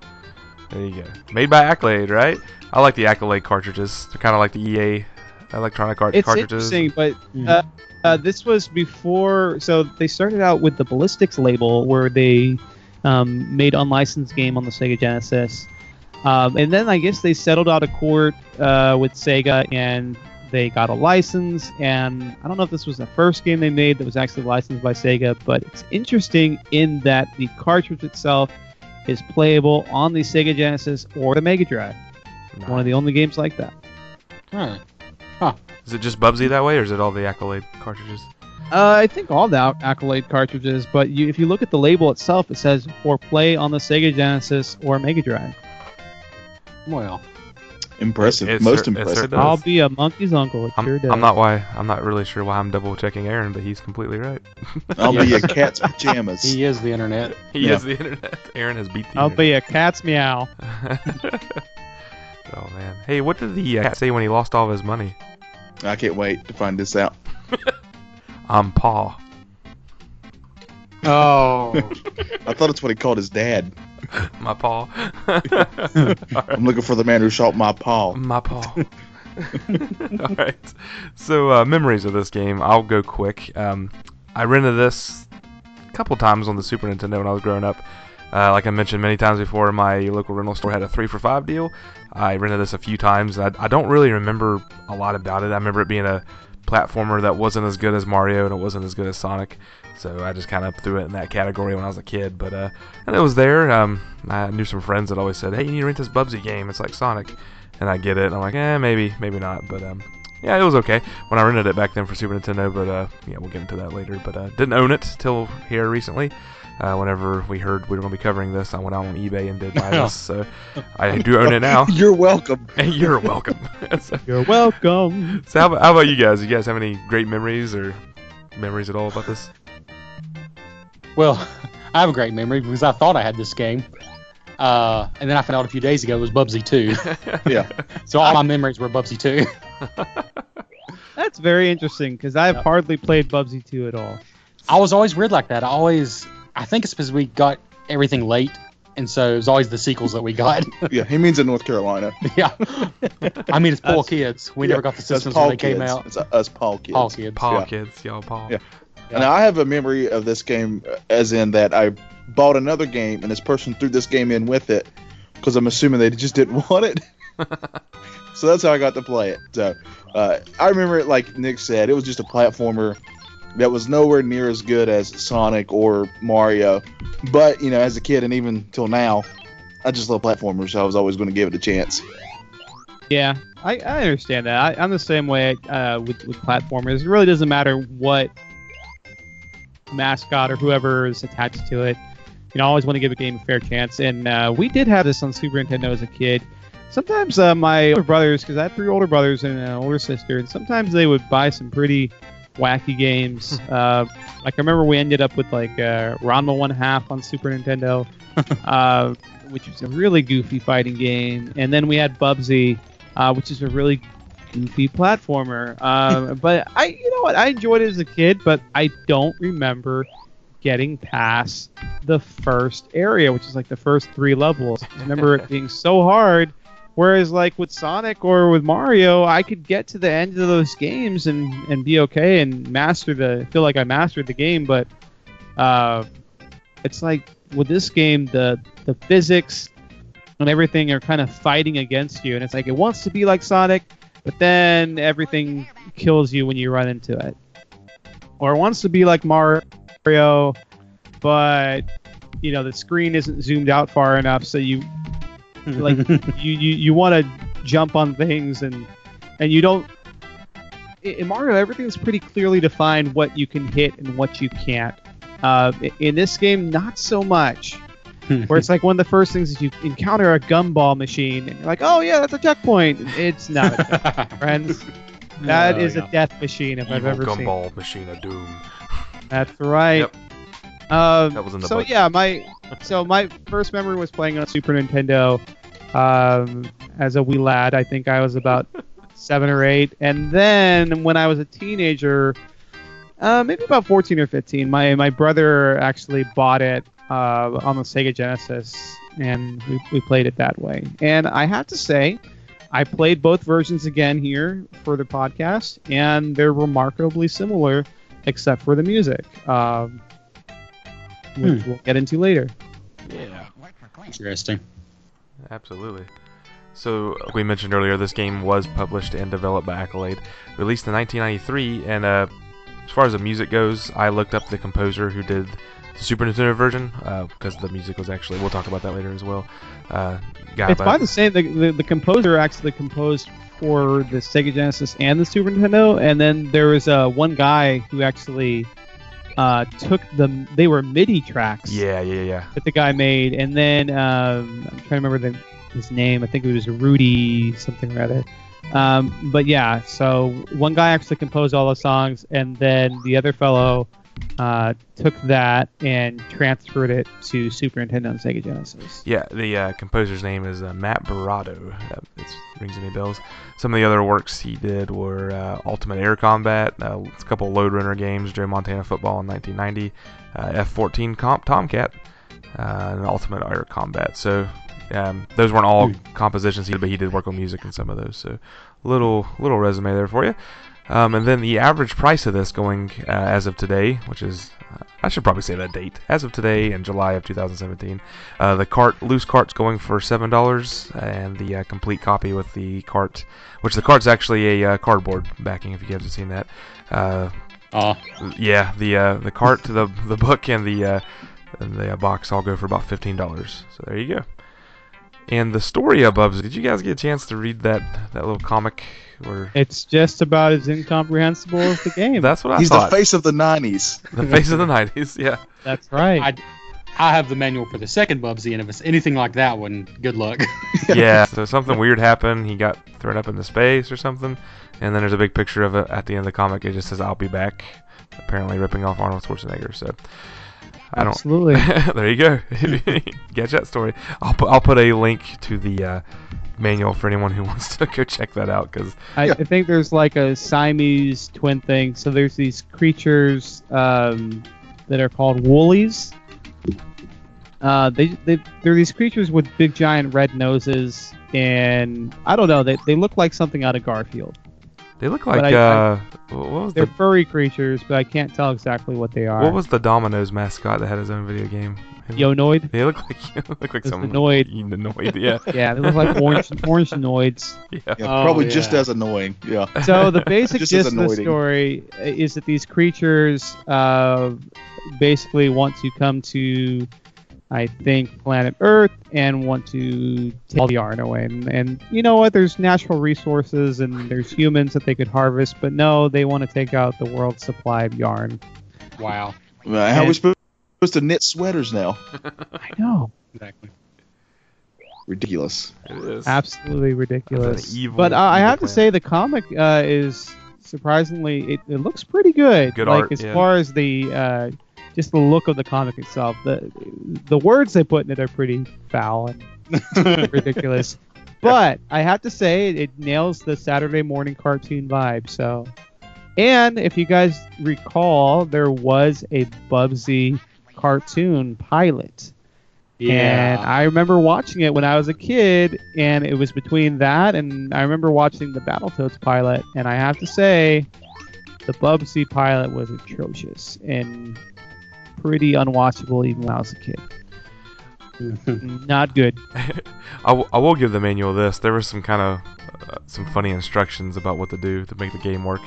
There you go. Made by Accolade, right? I like the Accolade cartridges. They're kind of like the EA electronic art It's cartridges. interesting, but Mhm. uh, uh, this was before. So they started out with the Ballistics label, where they um, made unlicensed game on the Sega Genesis, um, and then I guess they settled out of court uh, with Sega, and they got a license. And I don't know if this was the first game they made that was actually licensed by Sega, but it's interesting in that the cartridge itself is playable on the Sega Genesis or the Mega Drive. One of the only games like that. Huh. Is it just Bubsy that way, or is it all the Accolade cartridges? Uh, I think all the Accolade cartridges, but you, if you look at the label itself, it says for play on the Sega Genesis or Mega Drive. Well, Impressive. It Most cer- impressive. certainly I'll be a monkey's uncle. It I'm, sure does. I'm not why I'm not really sure why I'm double checking Aaron, but he's completely right. I'll be a cat's pajamas. he is the internet. he Yeah. is the internet. Aaron has beat the I'll internet. be a cat's meow. oh man. Hey, what did the uh, cat say when he lost all of his money? I can't wait to find this out. I'm Paw. Oh, I thought it's what he called his dad. My paw. I'm looking for the man who shot my paw. My paw. All right. So uh, memories of this game. I'll go quick. Um, I rented this a couple times on the Super Nintendo when I was growing up. Uh, like I mentioned many times before, my local rental store had a three for five deal. I rented this a few times. I, I don't really remember a lot about it. I remember it being a platformer that wasn't as good as Mario and it wasn't as good as Sonic. So I just kind of threw it in that category when I was a kid. But uh, and it was there. Um, I knew some friends that always said, "Hey, you need to rent this Bubsy game. It's like Sonic." And I get it. And I'm like, eh, maybe, maybe not. But um, yeah, it was okay when I rented it back then for Super Nintendo. But uh, yeah, we'll get into that later. But uh, didn't own it till here recently. Uh, whenever we heard we were going to be covering this, I went out on eBay and did buy this. So I do own it now. You're welcome. And you're welcome. so, You're welcome. so how, about, how about you guys? You guys have any great memories or memories at all about this? Well, I have a great memory because I thought I had this game. Uh, and then I found out a few days ago it was Bubsy 2. Yeah. so all my memories were Bubsy 2. That's very interesting because I've Yep. hardly played Bubsy 2 at all. I was always weird like that. I always, I think it's because we got everything late. And so it was always the sequels that we got. Yeah. He means in North Carolina. yeah. I mean, it's poor kids. We Yeah, never got the systems when they came out. It's us Paul kids. Paul kids. Paw Yeah. kids, y'all Paw. Yeah. And I have a memory of this game, as in that I bought another game, and this person threw this game in with it, because I'm assuming they just didn't want it. so that's how I got to play it. So uh, I remember it like Nick said, it was just a platformer. that was nowhere near as good as Sonic or Mario. But you know, as a kid and even till now, I just love platformers, so I was always going to give it a chance. Yeah, I, I understand that. I, I'm the same way uh, with with platformers. It really doesn't matter what mascot or whoever is attached to it. You know, I always want to give a game a fair chance. And uh, we did have this on Super Nintendo as a kid. Sometimes uh, my older brothers, because I had three older brothers and an older sister, and sometimes they would buy some pretty wacky games. uh, like I remember we ended up with like uh, Ranma One Half on Super Nintendo, uh, which was a really goofy fighting game, and then we had Bubsy, uh, which is a really goofy platformer. Um, but I, you know what, I enjoyed it as a kid, but I don't remember getting past the first area, which is like the first three levels. I remember it being so hard. Whereas like with Sonic or with Mario, I could get to the end of those games and, and be okay and master the feel like I mastered the game, but uh, it's like with this game the the physics and everything are kind of fighting against you and it's like it wants to be like Sonic, but then everything kills you when you run into it. Or it wants to be like Mario, but you know the screen isn't zoomed out far enough so you like you you, you want to jump on things and and you don't in in Mario everything's pretty clearly defined what you can hit and what you can't. Uh, in this game, not so much. Where it's like one of the first things is you encounter a gumball machine and you're like, oh yeah, that's a checkpoint. It's not, a checkpoint, friends. That Oh, is yeah. a death machine if I've Evil ever seen. gumball machine of doom. That's right. Yep. Um, That was in the so book. yeah, my so my first memory was playing on Super Nintendo um, as a wee lad. I think I was about seven or eight, and then when I was a teenager, uh, maybe about fourteen or fifteen, my my brother actually bought it uh, on the Sega Genesis, and we, we played it that way. And I have to say. I played both versions again here for the podcast, and they're remarkably similar, except for the music, um, which we'll get into later. Yeah. Interesting. Absolutely. So, we mentioned earlier, this game was published and developed by Accolade, released in 1993, and uh, as far as the music goes, I looked up the composer who did the Super Nintendo version because the music was actually. We'll talk about that later as well. Uh, It's by- the same. The, the, the composer actually composed for the Sega Genesis and the Super Nintendo, and then there was uh, one guy who actually uh, took the. They were MIDI tracks Yeah, yeah, yeah. that the guy made, and then um, I'm trying to remember the, his name. I think it was Rudy something or other. Um, but yeah, so one guy actually composed all the songs, and then the other fellow uh, took that and transferred it to Super Nintendo and Sega Genesis. Yeah, the uh, composer's name is uh, Matt Berardo. That rings any bells? Some of the other works he did were uh, Ultimate Air Combat, uh, a couple of Lode Runner games, Joe Montana Football in 1990, uh, F-14 Comp Tomcat, uh, and Ultimate Air Combat. So um, those weren't all compositions he did, but he did work on music in some of those. So little little resume there for you. Um, and then the average price of this going uh, as of today, which is, uh, I should probably say that date, as of today in July of 2017, uh, the cart loose cart's going for seven dollars, and the uh, complete copy with the cart, which the cart's actually a uh, cardboard backing. If you guys have seen that, uh, Oh, yeah, the uh, the cart, the the book, and the uh, and the uh, box all go for about fifteen dollars. So there you go. And the story Bubs, did you guys get a chance to read that that little comic? Or It's just about as incomprehensible as the game. that's what I thought. He's the face of the '90s. the face of the '90s. Yeah. That's right. I, I have the manual for the second Bubsy, and if it's anything like that one, good luck. yeah. So something weird happened. He got thrown up into space or something. And then there's a big picture of it at the end of the comic. It just says "I'll be back," apparently ripping off Arnold Schwarzenegger. So I don't. Absolutely. there you go. Get that story. I'll put I'll put a link to the uh, manual for anyone who wants to go check that out because I, I think there's like a Siamese twin thing. So there's these creatures um, that are called woolies. Uh, they, they they're these creatures with big giant red noses, and I don't know. They, they look like something out of Garfield. They look like I- uh, what was They're the furry creatures, but I can't tell exactly what they are. what was the Domino's mascot that had his own video game? Yo! Noid? They look like look like It's some the Noid. Noid, yeah. Yeah, they look like orange orange noids. yeah. Yeah, Oh, probably just yeah. as annoying. Yeah. So the basic gist of the story is that these creatures uh, basically want to come to, I think, planet Earth and want to take all the yarn away. And, and you know what? There's natural resources and there's humans that they could harvest, but no, they want to take out the world's supply of yarn. Wow. How are we supposed supposed to knit sweaters now? I know. Exactly. Ridiculous. It is. Absolutely ridiculous. evil, but uh, I evil have to say the comic uh, is surprisingly it, it looks pretty good. Good like art, as yeah. far as the uh, just the look of the comic itself. The the words they put in it are pretty foul and ridiculous. But I have to say it, nails the Saturday morning cartoon vibe. So, and if you guys recall, there was a Bubsy cartoon pilot. And Yeah. I remember watching it when I was a kid, and it was between that and I remember watching the Battletoads pilot, and I have to say, the Bubsy pilot was atrocious and pretty unwatchable even when I was a kid. Not good. I, w- I will give the manual this. There was some kind of uh, some funny instructions about what to do to make the game work.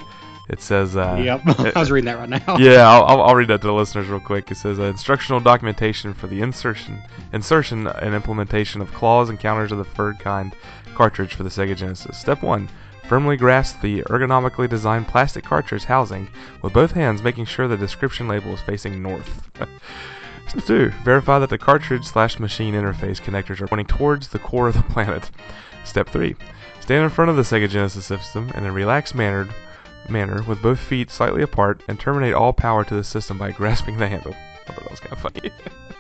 It says, uh, yep. I was reading that right now. yeah, I'll, I'll, I'll read that to the listeners real quick. It says uh, instructional documentation for the insertion, insertion and implementation of claws and counters of the preferred kind cartridge for the Sega Genesis. Step one: firmly grasp the ergonomically designed plastic cartridge housing with both hands, making sure the description label is facing north. Step two: verify that the cartridge slash machine interface connectors are pointing towards the core of the planet. Step three: stand in front of the Sega Genesis system in a relaxed manner manner with both feet slightly apart and terminate all power to the system by grasping the handle. I thought that was kind of funny.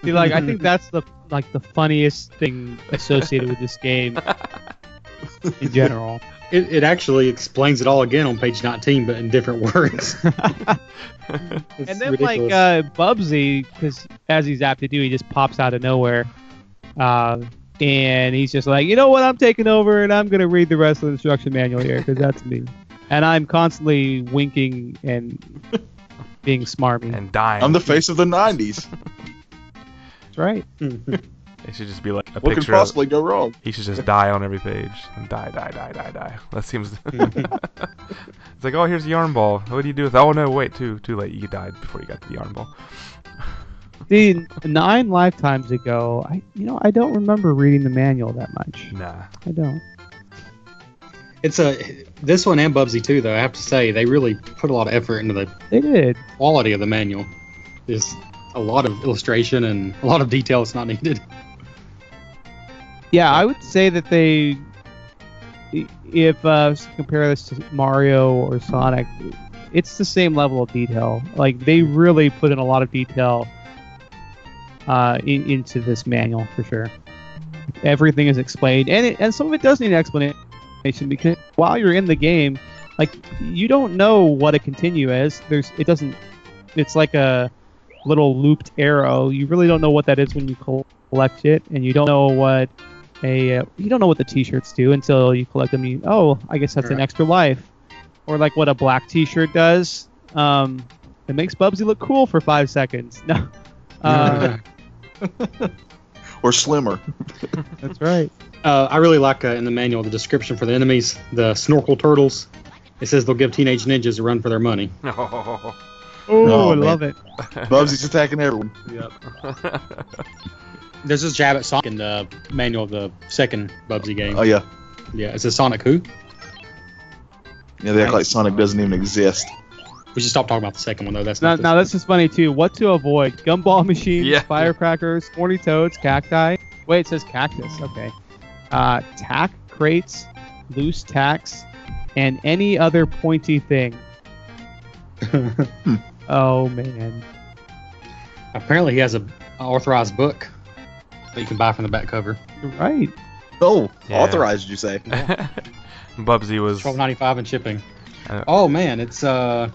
See, like I think that's the like the funniest thing associated with this game in general. It, it actually explains it all again on page 19, but in different words. And then ridiculous. like uh, Bubsy, because as he's apt to do, he just pops out of nowhere, uh, and he's just like, you know what, I'm taking over, and I'm gonna read the rest of the instruction manual here, because that's me. And I'm constantly winking and being smarmy. and dying. I'm the face of the '90s. That's right. It should just be like a What could picture. Of, possibly go wrong? he should just die on every page and die, die, die, die, die. That seems. it's like, oh, here's the yarn ball. What do you do with? Oh no, wait, too, too late. You died before you got to the yarn ball. See, nine lifetimes ago, I you know I don't remember reading the manual that much. Nah. I don't. It's a this one and Bubsy too, though. I have to say they really put a lot of effort into the They did. quality of the manual. There's a lot of illustration and a lot of detail that's not needed. Yeah, I would say that they, if uh, compare this to Mario or Sonic, it's the same level of detail. Like they really put in a lot of detail uh, in, into this manual for sure. Everything is explained, and it, and some of it does need an explanation because while you're in the game, like you don't know what a continue is. There's it doesn't. It's like a little looped arrow. You really don't know what that is when you collect it, and you don't know what a uh, you don't know what the t-shirts do until you collect them. You oh, I guess that's an extra life, or like what a black t-shirt does. Um, it makes Bubsy look cool for five seconds. No, uh, Or slimmer? that's right. Uh, I really like uh, in the manual the description for the enemies, the snorkel turtles. It says they'll give teenage ninjas a run for their money. Oh, Oh, I man. love it. Bubsy's attacking everyone. Yep. There's this jab at Sonic in the manual of the second Bubsy game. Oh yeah, Yeah, It's a Sonic who? yeah. They act like Sonic doesn't even exist. We should stop talking about the second one though. That's Now, not. now this is funny too. What to avoid? Gumball machines, Yeah. firecrackers, horny toads, cacti. Wait, it says cactus. Okay. Uh, tack crates, loose tacks, and any other pointy thing. Oh man. Apparently, he has a a authorized book that you can buy from the back cover. Right. Oh, Yeah. authorized, you say? Bubsy was. Twelve ninety five and shipping. Uh, Oh man, it's uh.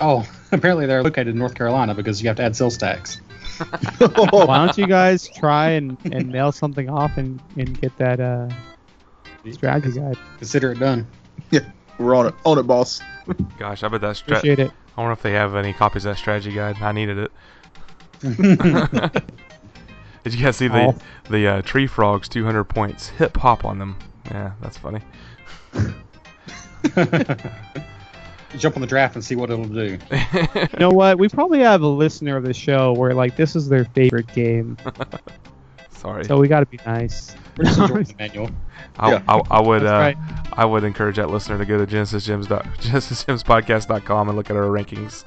Oh, apparently they're located in North Carolina because you have to add sales tax. Why don't you guys try and, and mail something off and, and get that uh, strategy guide? Consider it done. Yeah, we're on it, on it, boss. Gosh, I bet that's. Stra- Appreciate it. I wonder if they have any copies of that strategy guide. I needed it. Did you guys see the Oh. the uh, tree frogs 200 points hip hop on them? Yeah, that's funny. Jump on the draft and see what it'll do. You know what? We probably have a listener of the show where like this is their favorite game, Sorry. so we got to be nice. We're just enjoying the manual. I, Yeah. I, I would uh, right. I would encourage that listener to go to genesisgems dot genesisgemspodcast.com and look at our rankings.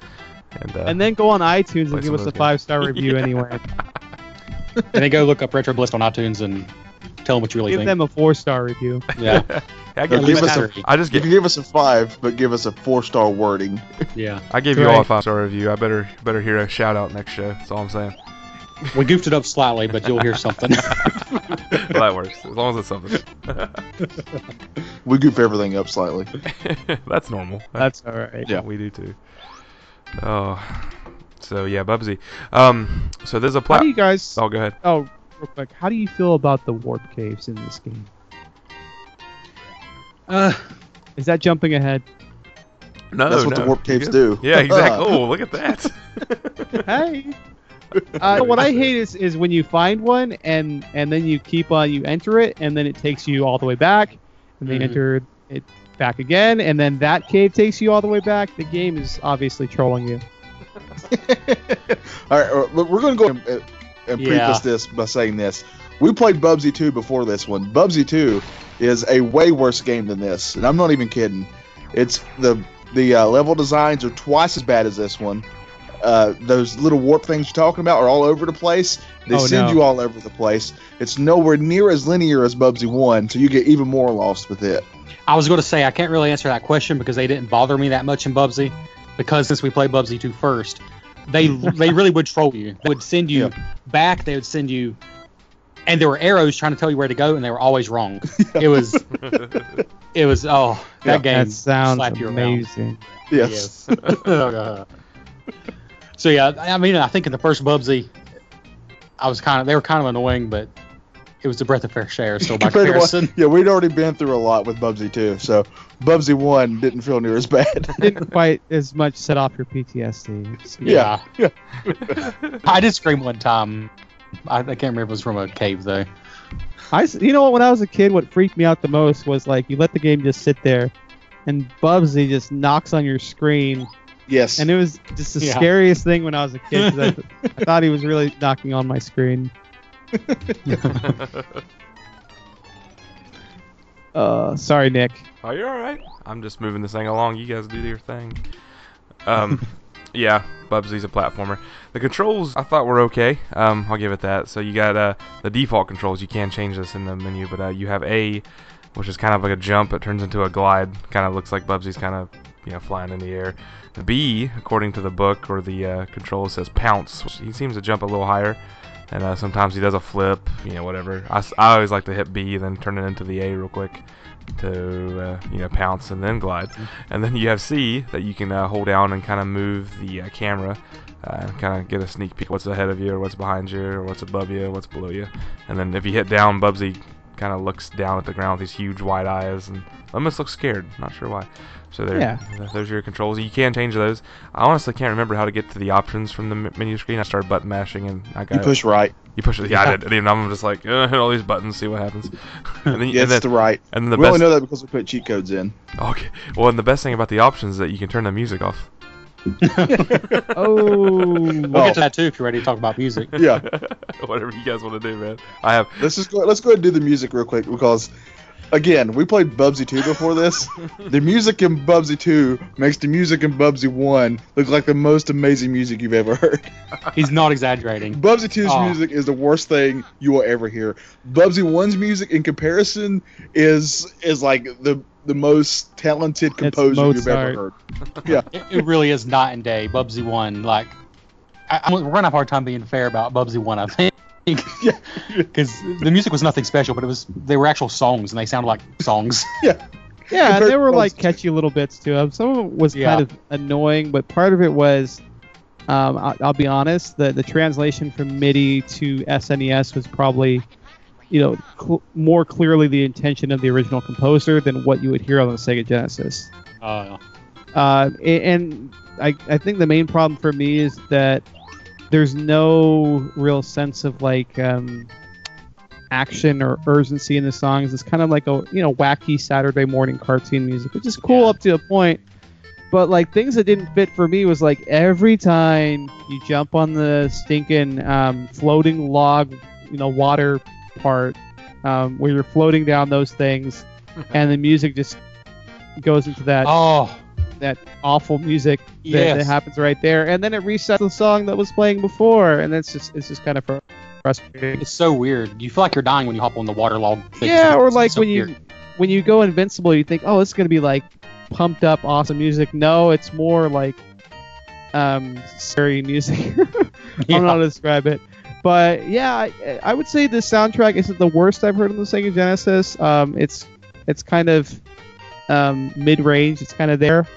And, uh, And then go on iTunes and give us a five star review Yeah. anyway. And then go look up Retro Bliss on iTunes and tell them what you really Give think. Give them a four star review. Yeah, I, give, give us a, I just give, you give us a five, but give us a four star wording. yeah. I gave you all a five star review. I better better hear a shout out next show. That's all I'm saying. We goofed it up slightly, but you'll hear something. well, that works as long as it's something. We goof everything up slightly. That's normal. That's all right. Yeah, we do too. Oh, so yeah, Bubsy. Um, so there's a How do you guys? Oh, go ahead. Oh, real quick. How do you feel about the warp caves in this game? uh, Is that jumping ahead? No, That's what the warp caves do. Yeah, exactly. oh, look at that. hey. Uh, what I hate is, is when you find one and and then you keep on you enter it and then it takes you all the way back and then you Mhm. enter it back again and then that cave takes you all the way back. The game is obviously trolling you. All right, uh, we're going to go and, uh, and Yeah. preface this by saying this. We played Bubsy 2 before this one. Bubsy 2 is a way worse game than this, and I'm not even kidding. It's the the uh, level designs are twice as bad as this one. Uh, those little warp things you're talking about are all over the place. They Oh, send no. you all over the place. It's nowhere near as linear as Bubsy 1, so you get even more lost with it. I was going to say I can't really answer that question because they didn't bother me that much in Bubsy. Because since we played Bubsy 2 first, they they really would troll you. They would send you back. They would send you, and there were arrows trying to tell you where to go, and they were always wrong. It was it was oh that Yeah. game That sounds slapped you around. amazing. Yes. so yeah, I mean, I think in the first Bubsy, I was kind of they were kind of annoying, but it was a breath of fresh air So by Compared what- comparison. yeah, we'd already been through a lot with Bubsy too. so Bubsy 1 didn't feel near as bad. Didn't quite as much set off your PTSD. It's- Yeah. Yeah. I did scream one time. I, I can't remember if it was from a cave though. I, s- you know what? When I was a kid, what freaked me out the most was like you let the game just sit there, and Bubsy just knocks on your screen, yes. and it was just the Yeah. scariest thing when I was a kid. I, th- I thought he was really knocking on my screen. Uh, sorry, Nick. Oh, you're all right. I'm just moving this thing along. You guys do your thing. Um, yeah, Bubsy's a platformer. The controls I thought were okay. Um, I'll give it that. So you got uh, the default controls. You can change this in the menu, but uh, you have A, which is kind of like a jump. It turns into a glide. Kind of looks like Bubsy's kind of you know flying in the air. The B, according to the book or the uh, control, says pounce. He seems to jump a little higher. And uh, sometimes he does a flip, you know, whatever. I always like to hit B, and then turn it into the A real quick to uh, you know pounce and then glide. And then you have C that you can uh, hold down and kind of move the uh, camera uh, and kind of get a sneak peek what's ahead of you or what's behind you or what's above you, or what's below you. And then if you hit down, Bubsy kind of looks down at the ground with these huge wide eyes and almost looks scared. Not sure why. So there, Yeah. those are your controls. You can change those. I honestly can't remember how to get to the options from the menu screen. I started button mashing and I got you push right. You push it. Yeah, I did. And I'm just like, uh, hit all these buttons, see what happens. And then, Yeah, and it's then, the right. and then the we best. only know that because we put cheat codes in. Okay. Well, and the best thing about the options is that you can turn the music off. Oh, We'll get to that too if you're ready to talk about music. Yeah. Whatever you guys want to do, man. I have. Let's just go. Let's go ahead and do the music real quick because, again, we played Bubsy 2 before this. the music in Bubsy 2 makes the music in Bubsy 1 look like the most amazing music you've ever heard. He's not exaggerating. Bubsy 2's Oh. music is the worst thing you will ever hear. Bubsy 1's music, in comparison, is is like the the most talented composer you've ever heard. Yeah. It, it really is night and day. Bubsy one, like, I, I'm, we're gonna have a hard time being fair about Bubsy one. I think. Yeah. Because the music was nothing special, but it was they were actual songs and they sounded like songs. Yeah. Yeah, and there were like catchy little bits to them. Some of it was Yeah. kind of annoying, but part of it was, um, I'll, I'll be honest, the the translation from MIDI to SNES was probably you know, cl- more clearly the intention of the original composer than what you would hear on the Sega Genesis. Uh, Uh, a- and I, I think the main problem for me is that there's no real sense of like um, action or urgency in the songs. It's kind of like a you know wacky Saturday morning cartoon music, which is cool Yeah. up to a point. But like things that didn't fit for me was like every time you jump on the stinking um, floating log, you know, water part um, where you're floating down those things, and the music just goes into that oh, that awful music that, Yes. that happens right there, and then it resets the song that was playing before, and it's just it's just kind of frustrating. it's so weird. You feel like you're dying when you hop on the waterlog. thing. Yeah, or like so when you when you go invincible, you think, oh, it's gonna be like pumped up, awesome music. No, it's more like um scary music. I don't know how to describe it. But yeah, I, I would say the soundtrack isn't the worst I've heard on the Sega Genesis. Um, it's it's kind of um, mid-range. It's kind of there.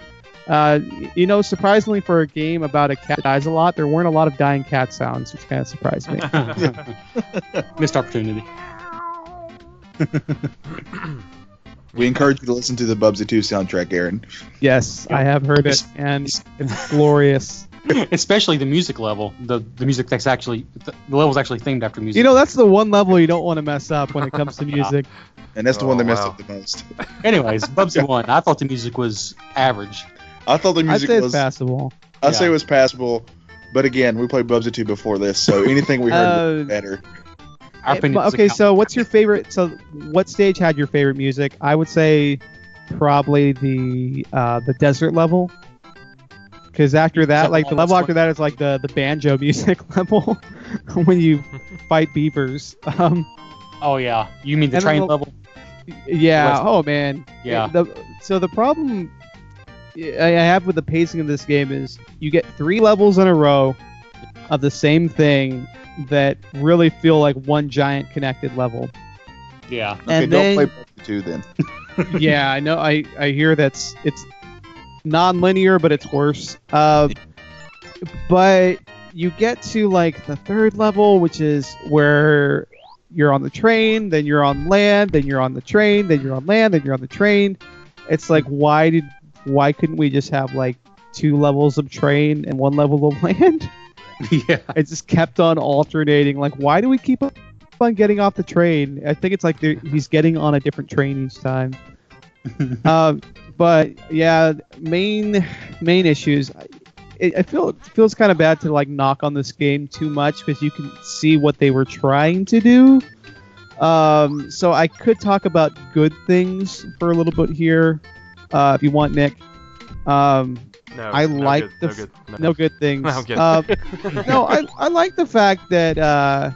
Uh, you know, surprisingly for a game about a cat that dies a lot, there weren't a lot of dying cat sounds, which kind of surprised me. Missed opportunity. We encourage you to listen to the Bubsy 2 soundtrack, Aaron. yes, I have heard it, and it's glorious. Especially the music level. The the music that's actually the, the level's actually themed after music. You know, that's the one level you don't want to mess up when it comes to music. And that's the Oh, one that messed wow. up the most. Anyways, Bubsy one. I thought the music was average. I thought the I'd music say it's was. passable. I'd say it was passable, but again, we played Bubsy 2 before this, so anything we heard Uh, better. Our Eh, opinion but- doesn't okay, so what's your favorite? So, what stage had your favorite music? I would say probably the uh, the desert level, because after that, like the level after that is like the the banjo music level when you fight beavers. Um, Oh yeah, you mean the train the- level? yeah. Oh man. Yeah. The, so the problem I I have with the pacing of this game is you get three levels in a row of the same thing that really feel like one giant connected level. Yeah. Okay, and don't play Bubsy 2 then. yeah, I know. I I hear that's it's non-linear, but it's worse. Uh, but you get to like the third level, which is where you're on the train, then you're on land, then you're on the train, then you're on land, then you're on the train. It's like why did why couldn't we just have like two levels of train and one level of land? yeah. it just kept on alternating. Like, why do we keep on getting off the train? I think it's like he's getting on a different train each time. um, but yeah, main main issues. It, I feel it feels kind of bad to like knock on this game too much because you can see what they were trying to do. Um, so I could talk about good things for a little bit here, uh, if you want, Nick. Um, No, I no like good, the no good, no. no good things. No. Um, no, I, I like the fact that uh,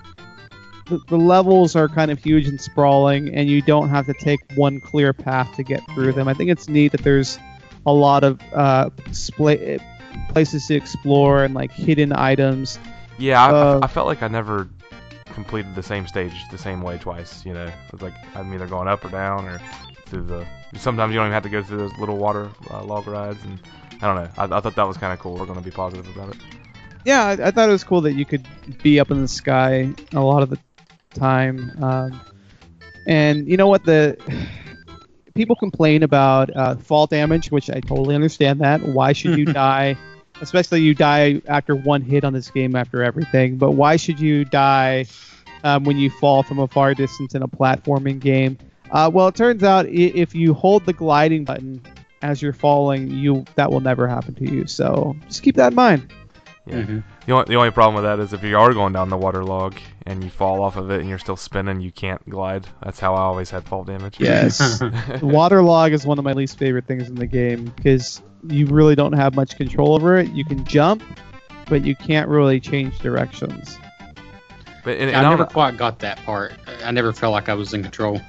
the, the levels are kind of huge and sprawling, and you don't have to take one clear path to get through them. I think it's neat that there's a lot of uh, places to explore and like hidden items. Yeah, I, Uh, I, I felt like I never completed the same stage the same way twice. You know, it's like I'm either going up or down or through the. Sometimes you don't even have to go through those little water uh, log rides, and I don't know. I, I thought that was kind of cool. We're going to be positive about it. Yeah, I, I thought it was cool that you could be up in the sky a lot of the time. Um, and you know what? The people complain about uh, fall damage, which I totally understand that. Why should you die? Especially you die after one hit on this game after everything. But why should you die um, when you fall from a far distance in a platforming game? Uh, well, it turns out if you hold the gliding button as you're falling, you that will never happen to you. So just keep that in mind. Yeah. Mhm. The only, the only problem with that is if you are going down the water log and you fall off of it and you're still spinning, you can't glide. That's how I always had fall damage. Yes. water log is one of my least favorite things in the game because you really don't have much control over it. You can jump, but you can't really change directions. But and, and I I, never know, quite got that part. I never felt like I was in control.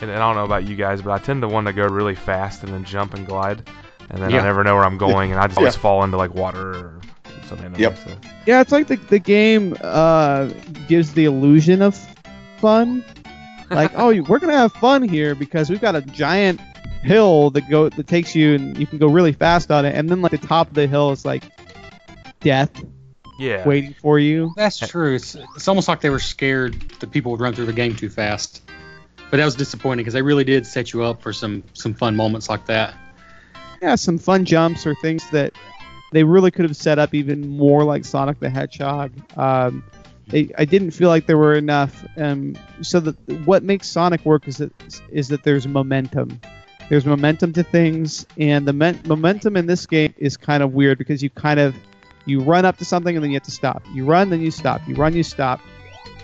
And, and I don't know about you guys, but I tend to want to go really fast and then jump and glide, and then I never know where I'm going, and I just always Yeah. fall into like water or something. Yep. So. Yeah, it's like the, the game uh, gives the illusion of fun. Like, oh, we're gonna have fun here because we've got a giant hill that go that takes you and you can go really fast on it, and then like the top of the hill is like death. Yeah. waiting for you. That's true. It's, it's almost like they were scared that people would run through the game too fast. But that was disappointing because they really did set you up for some some fun moments like that. Yeah, some fun jumps or things that they really could have set up even more like Sonic the Hedgehog. Um, I didn't feel like there were enough. Um, so that what makes Sonic work is that is that there's momentum. There's momentum to things, and the men- momentum in this game is kind of weird because you kind of you run up to something and then you have to stop. You run, then you stop. You run, you stop.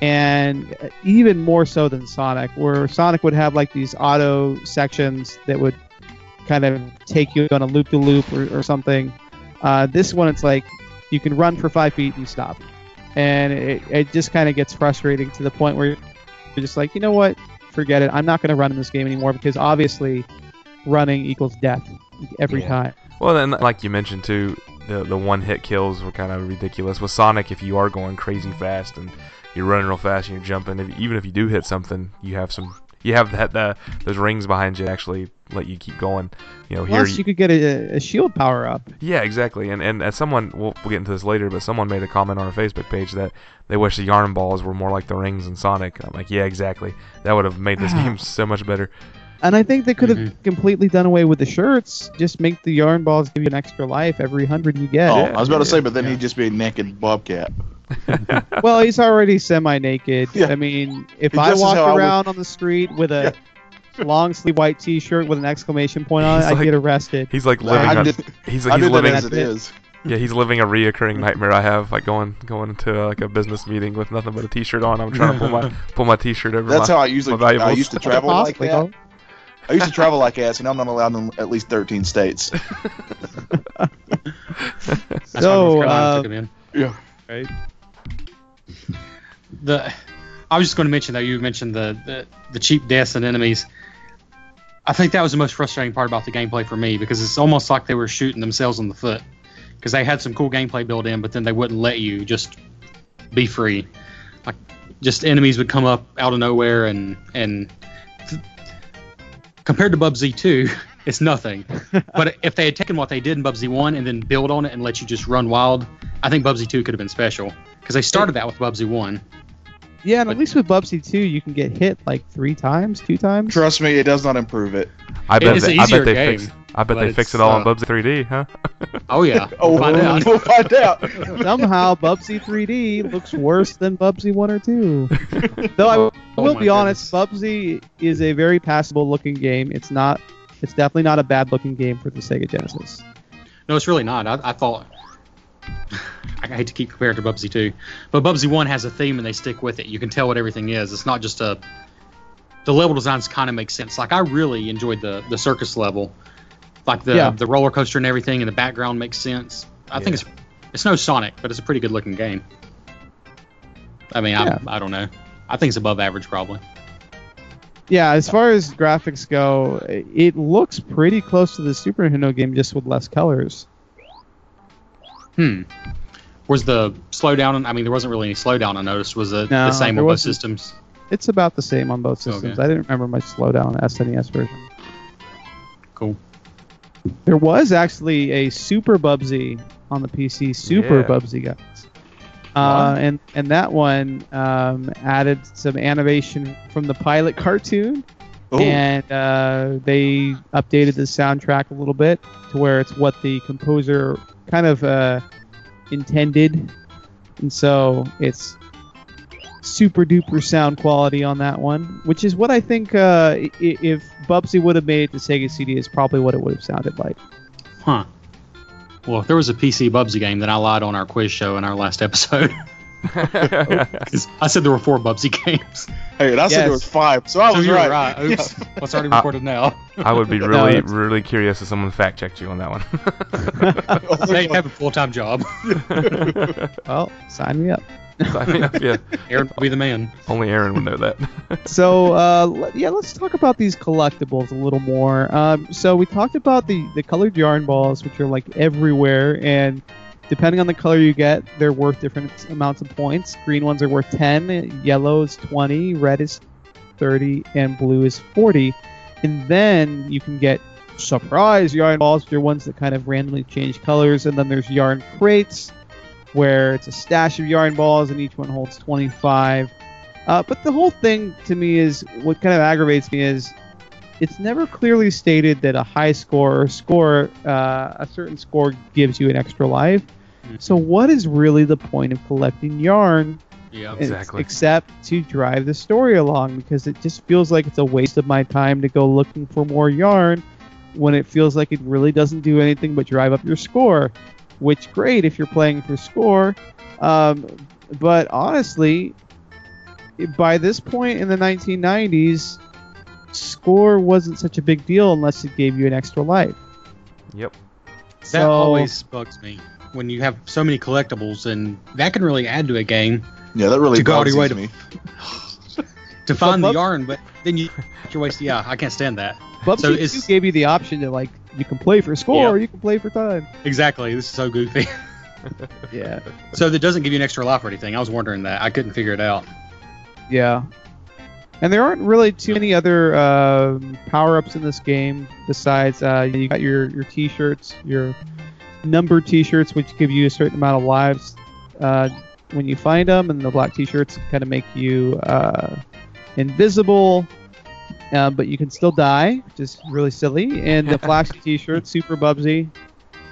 And even more so than Sonic, where Sonic would have like these auto sections that would kind of take you on a loop to loop or something. Uh, this one, it's like you can run for five feet and you stop. And it, it just kind of gets frustrating to the point where you're just like, you know what? Forget it. I'm not going to run in this game anymore because obviously running equals death every Yeah. time. Well, then, like you mentioned too, the the one hit kills were kind of ridiculous. With Sonic, if you are going crazy fast and you're running real fast and you're jumping, if, even if you do hit something, you have some. You have that the those rings behind you actually let you keep going. You know, here Plus, you could get a, a shield power up. Yeah, exactly. And and as someone, we'll, we'll get into this later, but someone made a comment on our Facebook page that they wish the yarn balls were more like the rings in Sonic. I'm like, yeah, exactly. That would have made this game so much better. And I think they could have Mhm. completely done away with the shirts. Just make the yarn balls give you an extra life every hundred you get. Oh, Yeah, I was about to say, but then yeah. he'd just be a naked bobcat. Well, he's already semi-naked. Yeah. I mean, if Just I as walked how I would- around on the street with a long sleeve white T-shirt with an exclamation point on it, He's I'd get arrested. He's like living. I on, did, he's like he's did that living. as it is. Yeah, he's living a reoccurring nightmare I have, like going going into uh, like a business meeting with nothing but a T-shirt on. I'm trying to pull my pull my T-shirt over That's my. how I usually I used to travel like that. I used to travel like ass, and now I'm not allowed in at least 13 states. So, uh, took 'em in. Yeah. Right. the I was just going to mention that you mentioned the, the the cheap deaths and enemies. I think that was the most frustrating part about the gameplay for me because it's almost like they were shooting themselves in the foot because they had some cool gameplay built in, but then they wouldn't let you just be free. Like just enemies would come up out of nowhere and and th- compared to Bubsy 2, it's nothing. but if they had taken what they did in Bubsy 1 and then build on it and let you just run wild, I think Bubsy 2 could have been special because they started that with Bubsy 1. Yeah, and But- at least with Bubsy 2, you can get hit like three times, two times. Trust me, it does not improve it. I bet. It's they, an I easier bet they game, fix. I bet they fix it all in uh, Bubsy 3D, huh? Oh yeah, Oh, we'll find out. we'll find out. Somehow, Bubsy 3D looks worse than Bubsy 1 or 2. Though I will Oh my be honest, Bubsy is a very passable looking game. It's not. It's definitely not a bad looking game for the Sega Genesis. No, it's really not. I, I thought. I hate to keep comparing to Bubsy 2, but Bubsy 1 has a theme and they stick with it. You can tell what everything is. It's not just a. The level designs kind of make sense. Like I really enjoyed the the circus level, like the Yeah. the roller coaster and everything, and the background makes sense. I think it's it's no Sonic, but it's a pretty good looking game. I mean, Yeah. I I don't know. I think it's above average probably. Yeah, as far as graphics go, it looks pretty close to the Super Nintendo game, just with less colors. Hmm. Was the slowdown? I mean, there wasn't really any slowdown. I noticed. Was it No, the same on both systems? It's about the same on both systems. Okay. I didn't remember much slowdown on the SNES version. Cool. There was actually a Super Bubsy on the PC, Super Yeah. Bubsy guys. Uh, and and that one um, added some animation from the pilot cartoon, Ooh. and uh, they updated the soundtrack a little bit to where it's what the composer kind of uh, intended, and so it's super duper sound quality on that one, which is what I think uh, if Bubsy would have made it to Sega CD is probably what it would have sounded like. Huh. Well, if there was a PC Bubsy game, then I lied on our quiz show in our last episode. 'Cause I said there were four Bubsy games. Hey, and I said there was five, so I so was you're right. right. Oops. well, it's already recorded now. I would be really, it's- really curious if someone fact checked you on that one. They have a full time job. Well, sign me up. I mean, yeah, Aaron will be the man. only Aaron would know that. so uh, yeah, let's talk about these collectibles a little more. Um, so we talked about the the colored yarn balls, which are like everywhere, and depending on the color you get, they're worth different amounts of points. Green ones are worth 10, yellow is 20, red is 30, and blue is 40. And then you can get surprise yarn balls, which are ones that kind of randomly change colors. And then there's yarn crates, where it's a stash of yarn balls and each one holds 25. Uh, but the whole thing to me is what kind of aggravates me is it's never clearly stated that a high score or score, uh, a certain score gives you an extra life. So what is really the point of collecting yarn Yeah. Exactly. except to drive the story along because it just feels like it's a waste of my time to go looking for more yarn when it feels like it really doesn't do anything but drive up your score which great if you're playing for score um, but honestly by this point in the 1990s score wasn't such a big deal unless it gave you an extra life Yep. That always bugs me when you have so many collectibles, and that can really add to a game Yeah, that really To go out your way to- me. to find the Bub- yarn, but then you you're wasting. Yeah, I can't stand that. Bubsy So 2 gave you the option to like you can play for score Yeah. or you can play for time Exactly. This is so goofy. yeah so that doesn't give you an extra life or anything. I was wondering that. I couldn't figure it out. Yeah. And there aren't really too many other um power-ups in this game besides uh, you got your, your t-shirts, your numbered t-shirts, which give you a certain amount of lives uh, when you find them, and the black t-shirts kind of make you uh, invisible, uh, but you can still die, which is really silly. And the flashy t-shirt, super bubsy.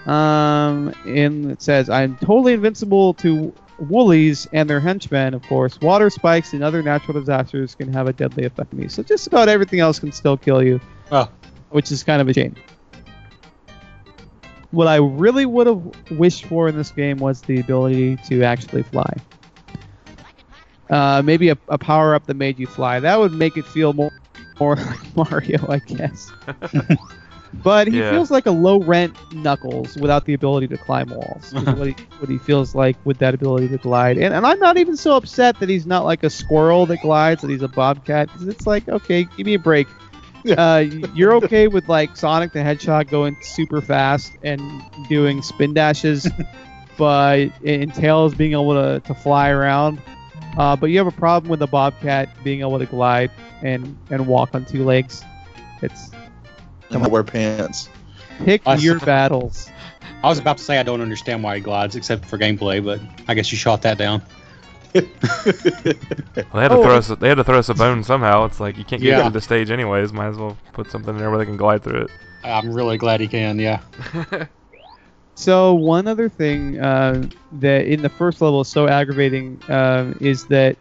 Um, and it says, I'm totally invincible to woolies and their henchmen, of course. Water spikes and other natural disasters can have a deadly effect on me. So just about everything else can still kill you, Oh, which is kind of a shame. What I really would have wished for in this game was the ability to actually fly. Uh, maybe a, a power up that made you fly. That would make it feel more, more like Mario, I guess. but he Yeah. feels like a low rent Knuckles without the ability to climb walls. what, he, what he feels like with that ability to glide. And, and I'm not even so upset that he's not like a squirrel that glides, that he's a bobcat. 'cause it's like, okay, give me a break. Uh, you're okay with like Sonic the Hedgehog going super fast and doing spin dashes, but and Tails being able to, to fly around. Uh, but you have a problem with the Bobcat being able to glide and, and walk on two legs. It's And I wear pants. pick I your saw- battles. I was about to say I don't understand why he glides except for gameplay, but I guess you shot that down. Well, they had to Oh. throw us. They had to throw us a bone somehow. It's like you can't get Yeah. to the stage anyways. Might as well put something in there where they can glide through it. I'm really glad he can. Yeah. So one other thing uh, that in the first level is so aggravating um, is that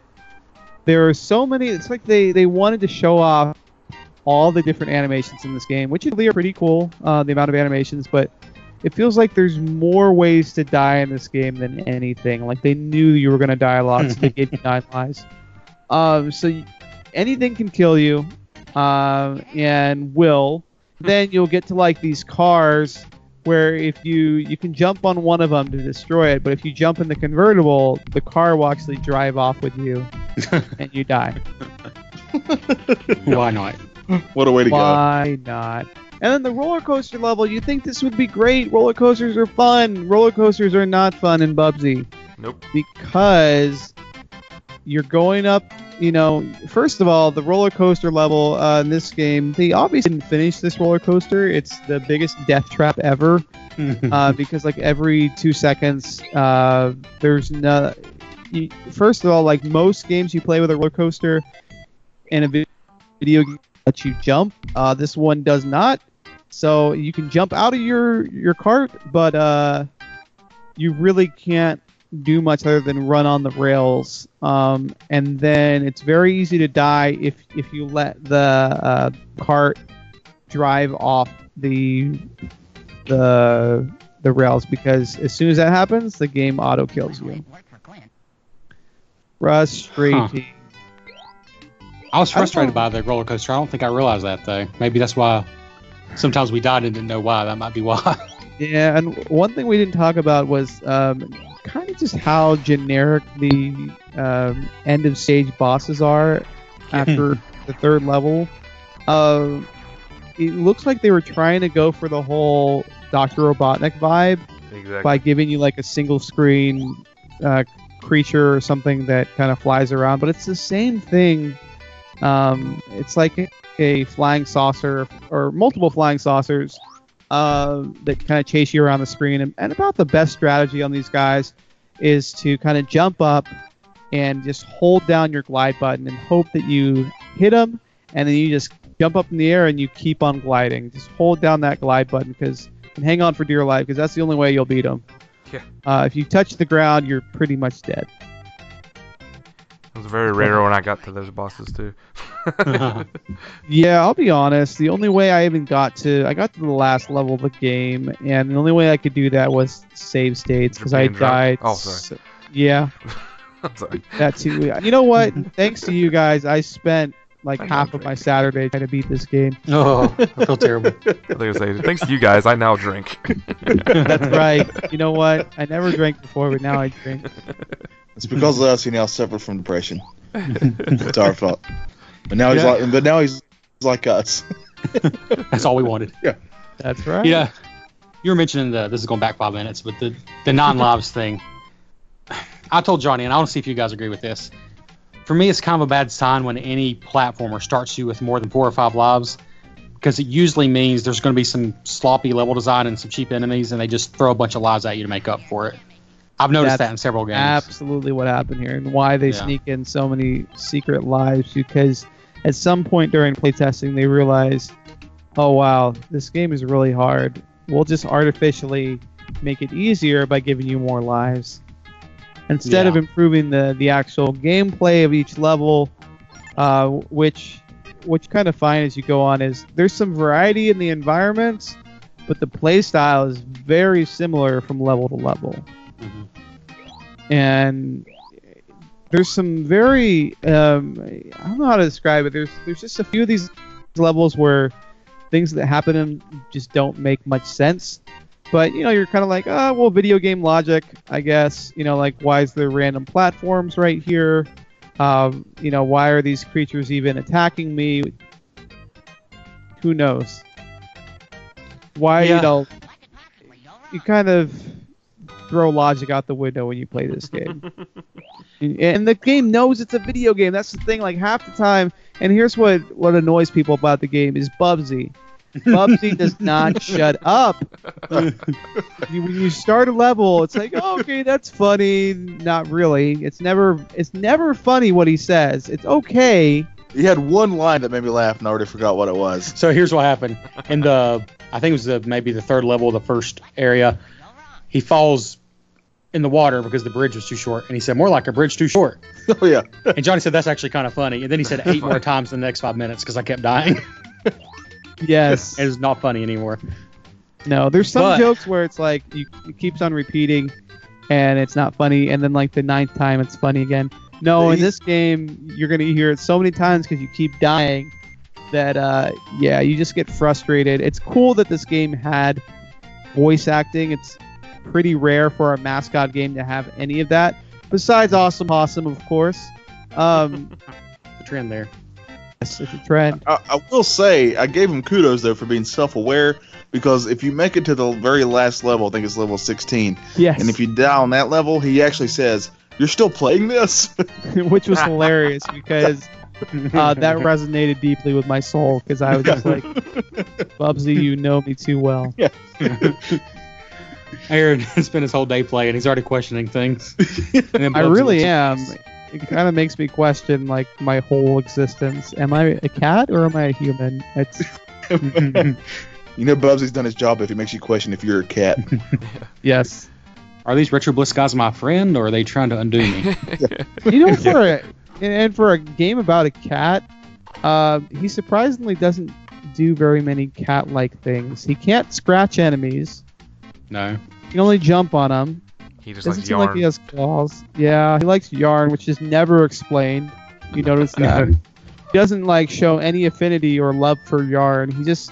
there are so many. It's like they they wanted to show off all the different animations in this game, which really are pretty cool. Uh, the amount of animations, but it feels like there's more ways to die in this game than anything. Like they knew you were gonna die a lot, so they gave you nine lives. Um, so y- anything can kill you, um, and will. Then you'll get to like these cars where if you you can jump on one of them to destroy it, but if you jump in the convertible, the car will actually drive off with you, and you die. Why not? What a way to go. Why not? And then the roller coaster level, you think this would be great. Roller coasters are fun. Roller coasters are not fun in Bubsy nope. because you're going up. You know, first of all, the roller coaster level uh, in this game, they obviously didn't finish this roller coaster. It's the biggest death trap ever. uh, because like every two seconds, uh, there's no. You, first of all, like most games you play with a roller coaster, and a video game lets you jump. Uh, this one does not. So you can jump out of your your cart, but uh, you really can't do much other than run on the rails. Um, and then it's very easy to die if if you let the uh, cart drive off the the the rails because as soon as that happens, the game auto kills you. Frustrating. I was frustrated know. by the roller coaster. I don't think I realized that though. Maybe that's why. Sometimes we died and didn't know why. That might be why. Yeah, and one thing we didn't talk about was um, kind of just how generic the um, end of stage bosses are after the third level. Um, it looks like they were trying to go for the whole Dr. Robotnik vibe Exactly. by giving you like a single screen uh, creature or something that kind of flies around, but it's the same thing. Um, it's like a flying saucer or multiple flying saucers uh, that kind of chase you around the screen. And, and about the best strategy on these guys is to kind of jump up and just hold down your glide button and hope that you hit them, and then you just jump up in the air and you keep on gliding. Just hold down that glide button because and hang on for dear life because that's the only way you'll beat them. Yeah. Uh, if you touch the ground, you're pretty much dead. It was very rare when I got to those bosses too. Yeah, I'll be honest. The only way I even got to I got to the last level of the game, and the only way I could do that was save states because I drunk? died. Oh, sorry. s- Yeah, I'm sorry. that too. You know what? Thanks to you guys, I spent like I half don't of my Saturday trying to beat this game. oh, I feel terrible. I think say, thanks to you guys, I now drink. That's right. You know what? I never drank before, but now I drink. It's because of us he now suffered from depression. it's our fault. But now he's Yeah. like, but now he's like us. That's all we wanted. Yeah. That's right. Yeah. You were mentioning the this is going back five minutes, but the the non-lives thing. I told Johnny, and I want to see if you guys agree with this. For me, it's kind of a bad sign when any platformer starts you with more than four or five lives, because it usually means there's going to be some sloppy level design and some cheap enemies, and they just throw a bunch of lives at you to make up for it. I've noticed That's that in several games. absolutely what happened here and why they Yeah. sneak in so many secret lives because at some point during playtesting they realized oh wow this game is really hard we'll just artificially make it easier by giving you more lives instead Yeah. of improving the the actual gameplay of each level uh, which what you kind of find as you go on is there's some variety in the environments but the play style is very similar from level to level Mhm. and there's some very um, I don't know how to describe it. There's there's just a few of these levels where things that happen just don't make much sense. But you know, you're kind of like, oh, well, video game logic, I guess. You know, like why is there random platforms right here? Um, you know, why are these creatures even attacking me? Who knows? Why Yeah. you know? You kind of throw logic out the window when you play this game. and the game knows it's a video game. That's the thing. Like half the time, and here's what what annoys people about the game is Bubsy. Bubsy does not shut up. When you start a level, it's like, oh, okay, that's funny. Not really. It's never it's never funny what he says. It's okay. He had one line that made me laugh, and I already forgot what it was. So here's what happened. In the, I think it was the, maybe the third level of the first area, he falls in the water because the bridge was too short, and he said, "More like a bridge too short." oh yeah, And Johnny said, "That's actually kind of funny." And then he said eight more times in the next five minutes because I kept dying. Yes. It's not funny anymore. No, there's some But- jokes where it's like you it keeps on repeating, and it's not funny, and then like the ninth time it's funny again. No, in this game you're gonna hear it so many times because you keep dying that uh, yeah, you just get frustrated. It's cool that this game had voice acting. It's pretty rare for a mascot game to have any of that. Besides Awesome Possum, of course. Um, The trend there. It's it's a trend. I, I will say I gave him kudos though for being self-aware because if you make it to the very last level, I think it's level 16, Yes, and if you die on that level, he actually says, "You're still playing this." which was hilarious because uh, that resonated deeply with my soul because I was just like, Bubsy, you know me too well. Yeah. Aaron has spent his whole day playing. He's already questioning things. And I really am. It kind of makes me question like my whole existence. Am I a cat or am I a human? It's you know, Bubsy's done his job if he makes you question if you're a cat. yes. Are these Retro Bliss guys my friend, or are they trying to undo me? You know, for a and- and for a game about a cat, uh, he surprisingly doesn't do very many cat-like things. He can't scratch enemies. no. He can only jump on them. He just Doesn't likes seem yarn. like he has claws. Yeah, he likes yarn, which is never explained. You notice that? he doesn't like show any affinity or love for yarn. He just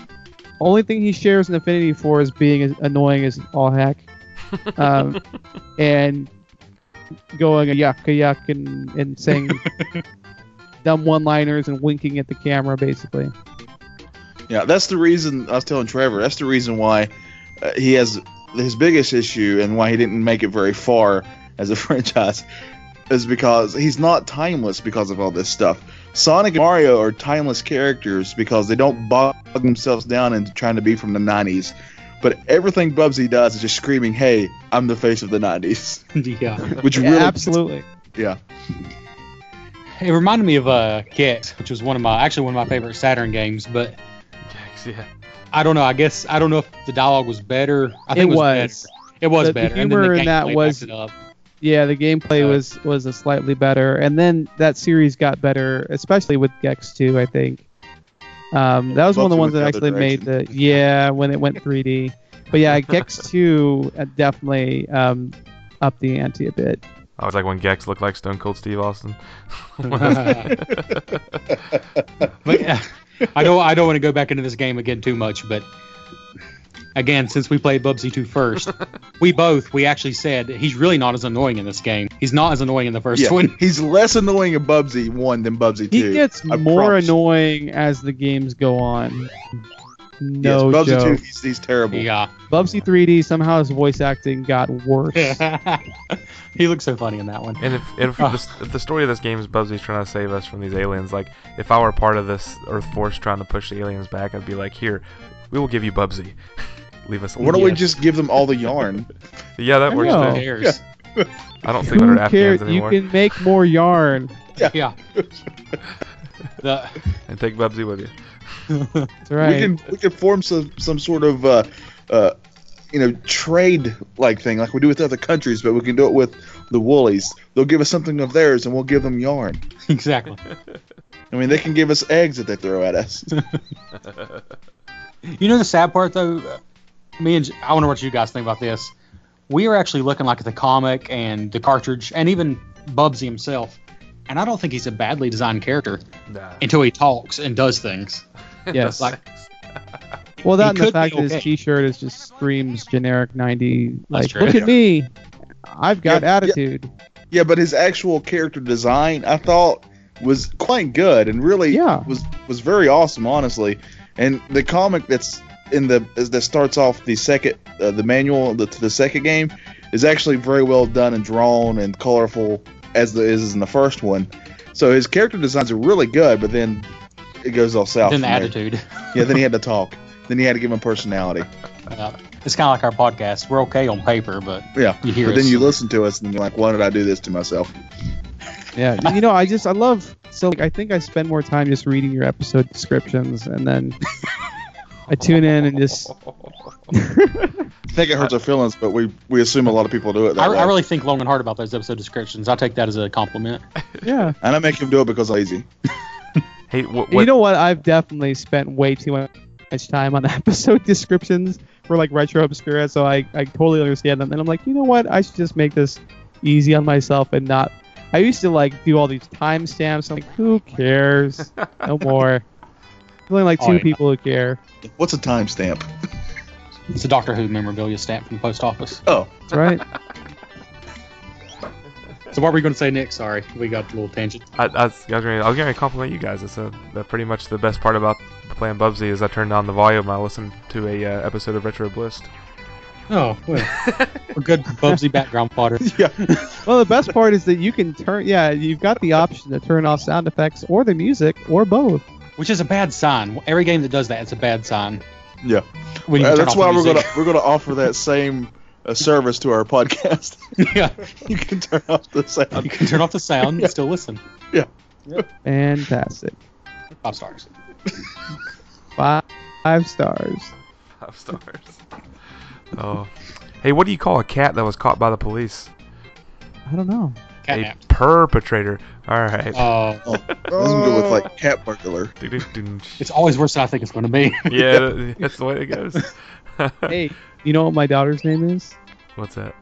only thing he shares an affinity for is being as annoying as all heck, um, and going a yuck a yuck and and saying dumb one-liners and winking at the camera, basically. Yeah, that's the reason I was telling Trevor. That's the reason why uh, he has his biggest issue and why he didn't make it very far as a franchise is because he's not timeless because of all this stuff. Sonic and Mario are timeless characters because they don't bog themselves down into trying to be from the 90s. but everything Bubsy does is just screaming, "Hey, I'm the face of the '90s," yeah. which Yeah, really, absolutely. yeah. It reminded me of uh, Gex, which was one of my actually one of my favorite Saturn games. But yeah. I don't know. I guess I don't know if the dialogue was better. I It think it was. was. better. It was The- the humor and then the in that was- backed it up. Yeah, the gameplay Uh, was was a slightly better, and then that series got better, especially with Gex 2, I think. Um, that was one of the ones that actually other made the yeah when it went 3D. But yeah, Gex 2 uh, definitely um, upped the ante a bit. I was like when Gex looked like Stone Cold Steve Austin. But yeah, I don't I don't want to go back into this game again too much, but again, since we played Bubsy 2 first, we both we actually said he's really not as annoying in this game. He's not as annoying in the first yeah. one. He's less annoying in Bubsy one than Bubsy two. He gets I more promise. annoying as the games go on. No yes, Bubsy joke. two, he's, he's terrible. Yeah. Bubsy 3D somehow his voice acting got worse. he looks so funny in that one. And if, if, Oh. the, if the story of this game is Bubsy's trying to save us from these aliens, like if I were part of this Earth Force trying to push the aliens back, I'd be like, here, we will give you Bubsy. Leave us alone. Why don't we just give them all the yarn? Yeah, that I works know. Who too. cares? I don't think that are Who cares? Afghans You can make more yarn. Yeah. The, And take Bubsy with you. That's right. We can we can form some some sort of uh, uh, you know trade like thing like we do with other countries, but we can do it with the Woolies. They'll give us something of theirs, and we'll give them yarn. exactly. I mean, they can give us eggs that they throw at us. You know the sad part though, Uh, me and I wonder what you guys think about this. We are actually looking like at the comic and the cartridge and even Bubsy himself, and I don't think he's a badly designed character Nah. until he talks and does things. Yes. Like, Well, that and the fact be that his. T-shirt is just screams generic 90. Like, look at me, I've got Yeah, yeah. attitude. yeah, but his actual character design, I thought, was quite good and really Yeah. was was very awesome, honestly. And the comic that's in the that starts off the second uh, the manual the, to the second game is actually very well done and drawn and colorful as the is in the first one. So his character designs are really good, but then it goes all south. then the from there. attitude. Yeah, then he had to talk. Then he had to give him personality. Uh, it's kind of like our podcast. We're okay on paper, but Yeah. you hear but then you listen to us and you're like, why did I do this to myself? Yeah, you know, I just I love so like, I think I spend more time just reading your episode descriptions and then I tune in and just I think it hurts our feelings, but we, we assume a lot of people do it that I, way. I really think long and hard about those episode descriptions. I take that as a compliment. yeah. and I make him do it because I'm lazy. hey, what, You know what? I've definitely spent way too much time on episode descriptions for like retro obscura, so I I totally understand them. And I'm like, you know what? I should just make this easy on myself and not. I used to like do all these timestamps. I'm like, who cares? No more. There's only like Oh, two yeah. people who care. What's a timestamp? It's a Doctor Who memorabilia stamp from the post office. Oh, That's right. So what were we going to say next? Sorry, we got a little tangent. I, I, was, I was gonna, I was gonna compliment you guys. It's a, that pretty much the best part about playing Bubsy is I turned down the volume. I listened to a uh, episode of Retro Bliss. Oh, well, a good Bubsy background fodder. yeah. Well, the best part is that you can turn. Yeah, you've got the option to turn off sound effects or the music or both. Which is a bad sign. Every game that does that, it's a bad sign. Yeah. When you Uh, turn that's off why the we're gonna we're gonna offer that same uh, service to our podcast. yeah, you can turn off the sound. you can turn off the sound and still listen. Yeah. Fantastic. Five stars. Five, five stars. Five stars. Oh, hey, what do you call a cat that was caught by the police? I don't know. Catnap. A perpetrator. All right. Uh, Oh, I was gonna go with like cat burglar. it's always worse than I think it's going to be. yeah, that's the way it goes. Hey, you know what my daughter's name is? What's that?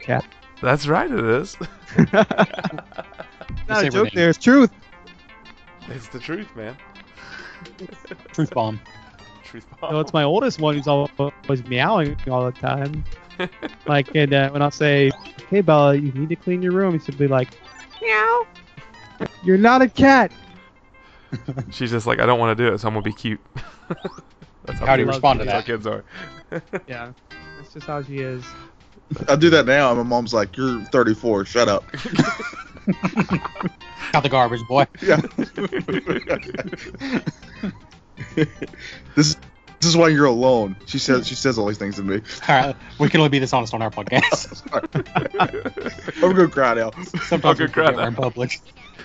Cat. That's right, it is. Not a joke. name. There, it's truth. it's the truth, man. Truth bomb. Truth So it's my oldest one who's always meowing all the time. like, and uh, when I'll say, "Hey Bella, you need to clean your room," she'll be like, "Meow." You're not a cat. She's just like, I don't want to do it, so I'm gonna be cute. That's How do you respond to that's that? How kids are. Yeah, that's just how she is. I do that now, and my mom's like, "You're 34. Shut up." Out the garbage, boy. Yeah. this is This is why you're alone. She says she says all these things to me. All right, we can only be dishonest on our podcast. I'm gonna cry now. Sometimes Okay, we forget crap. we're in public.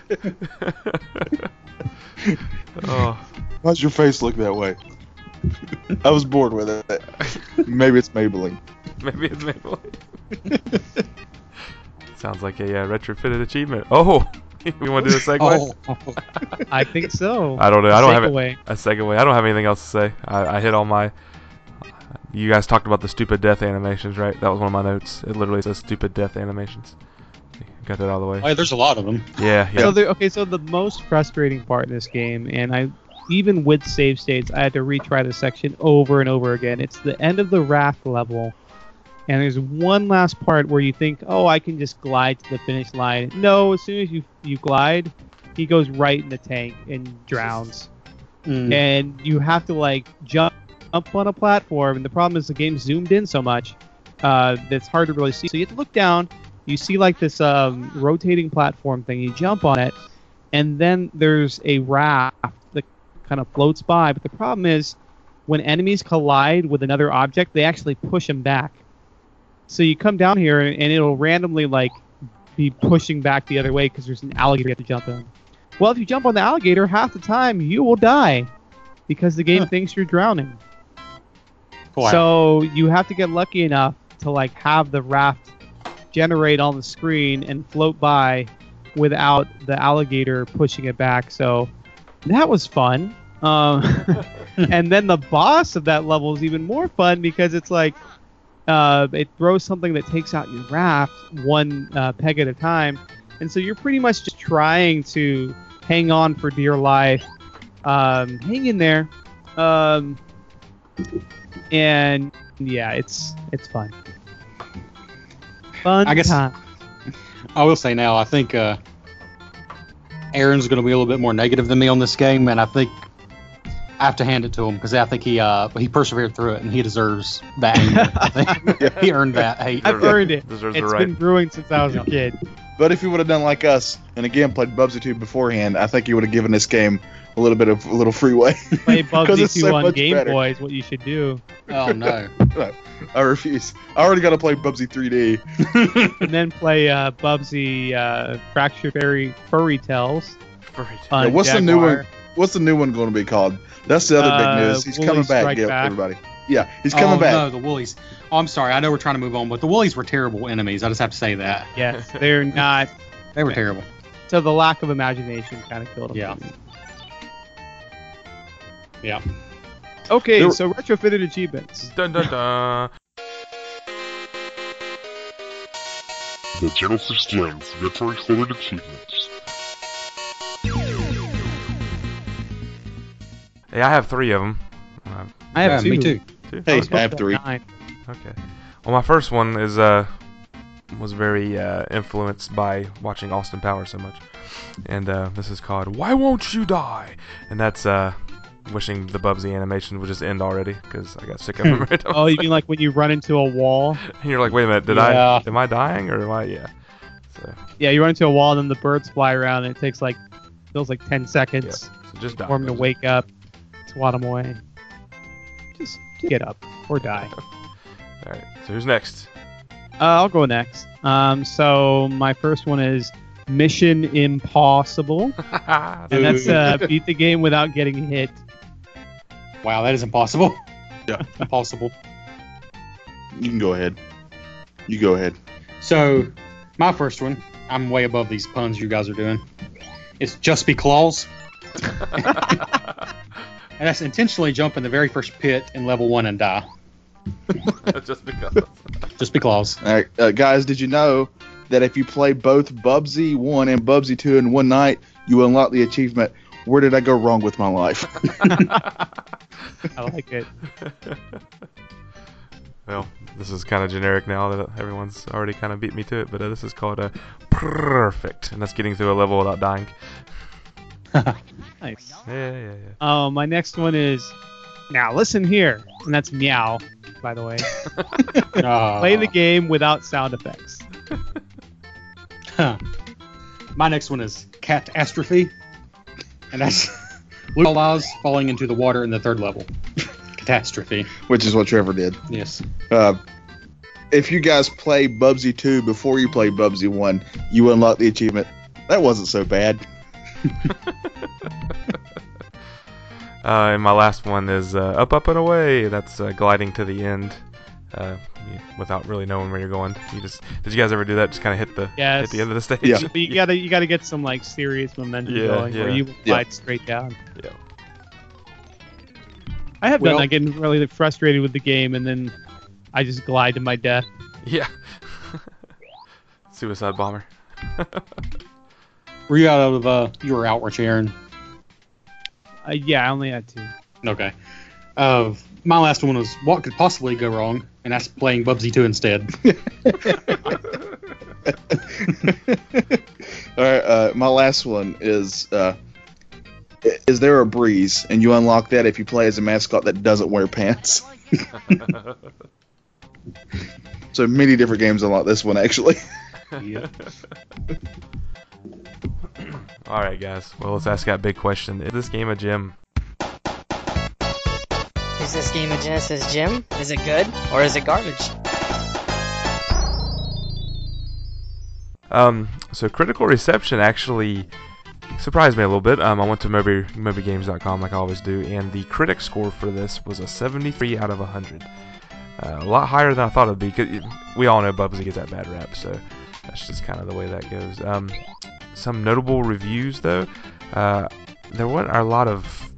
oh, Why's your face look that way? I was bored with it. Maybe it's Maybelline. maybe it's Maybelline. Sounds like a uh, retrofitted achievement. Oh, you want to do a segue? Oh, I think so. I don't know. I don't have it. Takeaway. A segue. I don't have anything else to say. I, I hit all my. You guys talked about the stupid death animations, right? That was one of my notes. It literally says stupid death animations. Got that out of the way. oh, there's a lot of them. Yeah, yeah. So there, okay, so the most frustrating part in this game, and I, even with save states, I had to retry the section over and over again. It's the end of the raft level, and there's one last part where you think, oh, I can just glide to the finish line. No, as soon as you you glide, he goes right in the tank and drowns, Mm. and you have to like jump up on a platform. And the problem is the game's zoomed in so much uh, that it's hard to really see. So you have to look down. You see like this um, rotating platform thing. You jump on it, and then there's a raft that kind of floats by. But the problem is, when enemies collide with another object, they actually push them back. So you come down here, and it'll randomly like be pushing back the other way because there's an alligator you have to jump on. Well, if you jump on the alligator, half the time you will die because the game Huh. thinks you're drowning. Wow. So you have to get lucky enough to like have the raft generate on the screen and float by without the alligator pushing it back. So that was fun. Um, and then the boss of that level is even more fun because it's like uh, it throws something that takes out your raft one uh, peg at a time, and so you're pretty much just trying to hang on for dear life, um, hang in there, um, and yeah, it's it's fun. Fun I guess- time. I will say now, I think uh, Aaron's going to be a little bit more negative than me on this game, and I think I have to hand it to him because I think he uh, he persevered through it, and he deserves that. anger. He earned that hate. I've earned it. Deserves the It's right. been brewing since I was a kid. But if he would have done like us and again played Bubsy 2 beforehand, I think he would have given this game a little bit of a little freeway. Play 'Cause Bubsy 2 so on Game better. Boy is what you should do. Oh no! I refuse. I already got to play Bubsy 3D. and then play uh, Bubsy uh, Fractured Fairy Furry Tales. on Yeah, what's the new one? What's the new one going to be called? That's the other Uh, big news. He's Woolly coming back, yeah, Back. everybody. Yeah, he's coming back. oh, back. No, the Woolies. Oh, I'm sorry. I know we're trying to move on, but the Woolies were terrible enemies. I just have to say that Yes, they're not. they were terrible. So the lack of imagination kind of killed them. Yeah. Yeah. Okay, There- so retrofitted achievements. Dun dun dun. The Genesis Gems retrofitted Achievements. Hey, I have three of them. Uh, I have Yeah, two. me too. two? Hey, was I have three. nine. Okay. Well, my first one is uh was very uh, influenced by watching Austin Powers so much, and uh, this is called "Why Won't You Die?" And that's uh wishing the Bubsy animation would just end already because I got sick of it. right Oh, you mean like when you run into a wall? And you're like, wait a minute, did Yeah. I am I dying or am I? Yeah. So, Yeah, you run into a wall, and then the birds fly around, and it takes like feels like ten seconds yeah. So just die. for them to wake up, swat them away. Just get up or die. All right. So who's next? Uh, I'll go next. Um, so my first one is Mission Impossible, and that's uh, beat the game without getting hit. Wow, that is impossible. Yeah. impossible. You can go ahead. You go ahead. So, my first one, I'm way above these puns you guys are doing. It's just be claws, and that's intentionally jump in the very first pit in level one and die. just because. Just be claws. All right, uh, guys, did you know that if you play both Bubsy 1 and Bubsy 2 in one night, you unlock the achievement, Where Did I Go Wrong with My Life? I like it. well, this is kind of generic now that everyone's already kind of beat me to it, but uh, this is called a perfect, and that's getting through a level without dying. Nice. Yeah, yeah, yeah. Oh, my next one is now listen here, and that's meow. By the way, Uh, play the game without sound effects. Huh. My next one is catastrophe, and that's Luke Oz falling into the water in the third level. Catastrophe. which is what Trevor did. Yes. Uh, if you guys play Bubsy 2 before you play Bubsy 1, you unlock the achievement. That wasn't so bad. Uh, and my last one is uh, up, up, and away. That's uh, gliding to the end uh, without really knowing where you're going. You just did you guys ever do that? Just kind of hit the Yes. hit the end of the stage. Yeah. But you gotta you gotta get some like serious momentum Yeah, going where yeah. you Yeah. glide straight down. Yeah. I have Well- done that, getting really frustrated with the game, and then I just glide to my death. Yeah. Suicide bomber. Were you out of uh you were out, weren't you, Aaron? Uh, yeah, I only had two. Okay. Uh my last one was what could possibly go wrong, and that's playing Bubsy 2 instead. All right, uh, my last one is uh, Is there a breeze? And you unlock that if you play as a mascot that doesn't wear pants. so many different games unlock this one, actually. yep. All right, guys. Well, let's ask that big question: Is this game a gem? Is this game a Genesis gem? Is it good or is it garbage? Um, so critical reception actually surprised me a little bit. Um, I went to Moby, MobyGames.com like I always do, and the critic score for this was a 73 out of 100. Uh, a lot higher than I thought it'd be. 'cause we all know Bubsy gets that bad rap, so that's just kind of the way that goes. Um, some notable reviews though. Uh, there weren't a lot of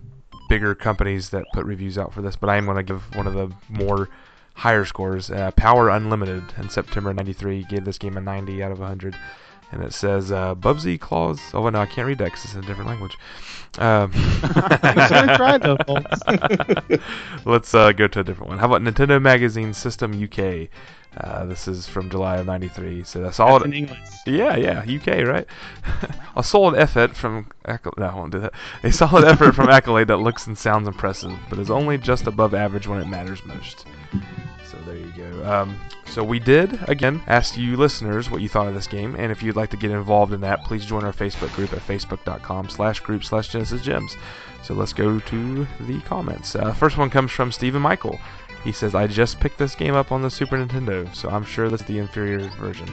bigger companies that put reviews out for this, but I am going to give one of the more higher scores. Uh, Power Unlimited in September '93 gave this game a 90 out of 100, and it says uh, Bubsy Claws. Oh no, I can't read that because it's in a different language. Um, gonna try though, folks. Let's uh, go to a different one. How about Nintendo Magazine System UK? Uh, this is from July of '93. So that's all. That's in English. Yeah, yeah, UK, right? a solid effort from Accolade. No, I won't do that. A solid effort from Accolade that looks and sounds impressive, but is only just above average when it matters most. So there you go. Um, so we did again ask you listeners what you thought of this game, and if you'd like to get involved in that, please join our Facebook group at facebook.com slash group slash Genesis Gems. So let's go to the comments. Uh, first one comes from Stephen Michael. He says, "I just picked this game up on the Super Nintendo, so I'm sure that's the inferior version."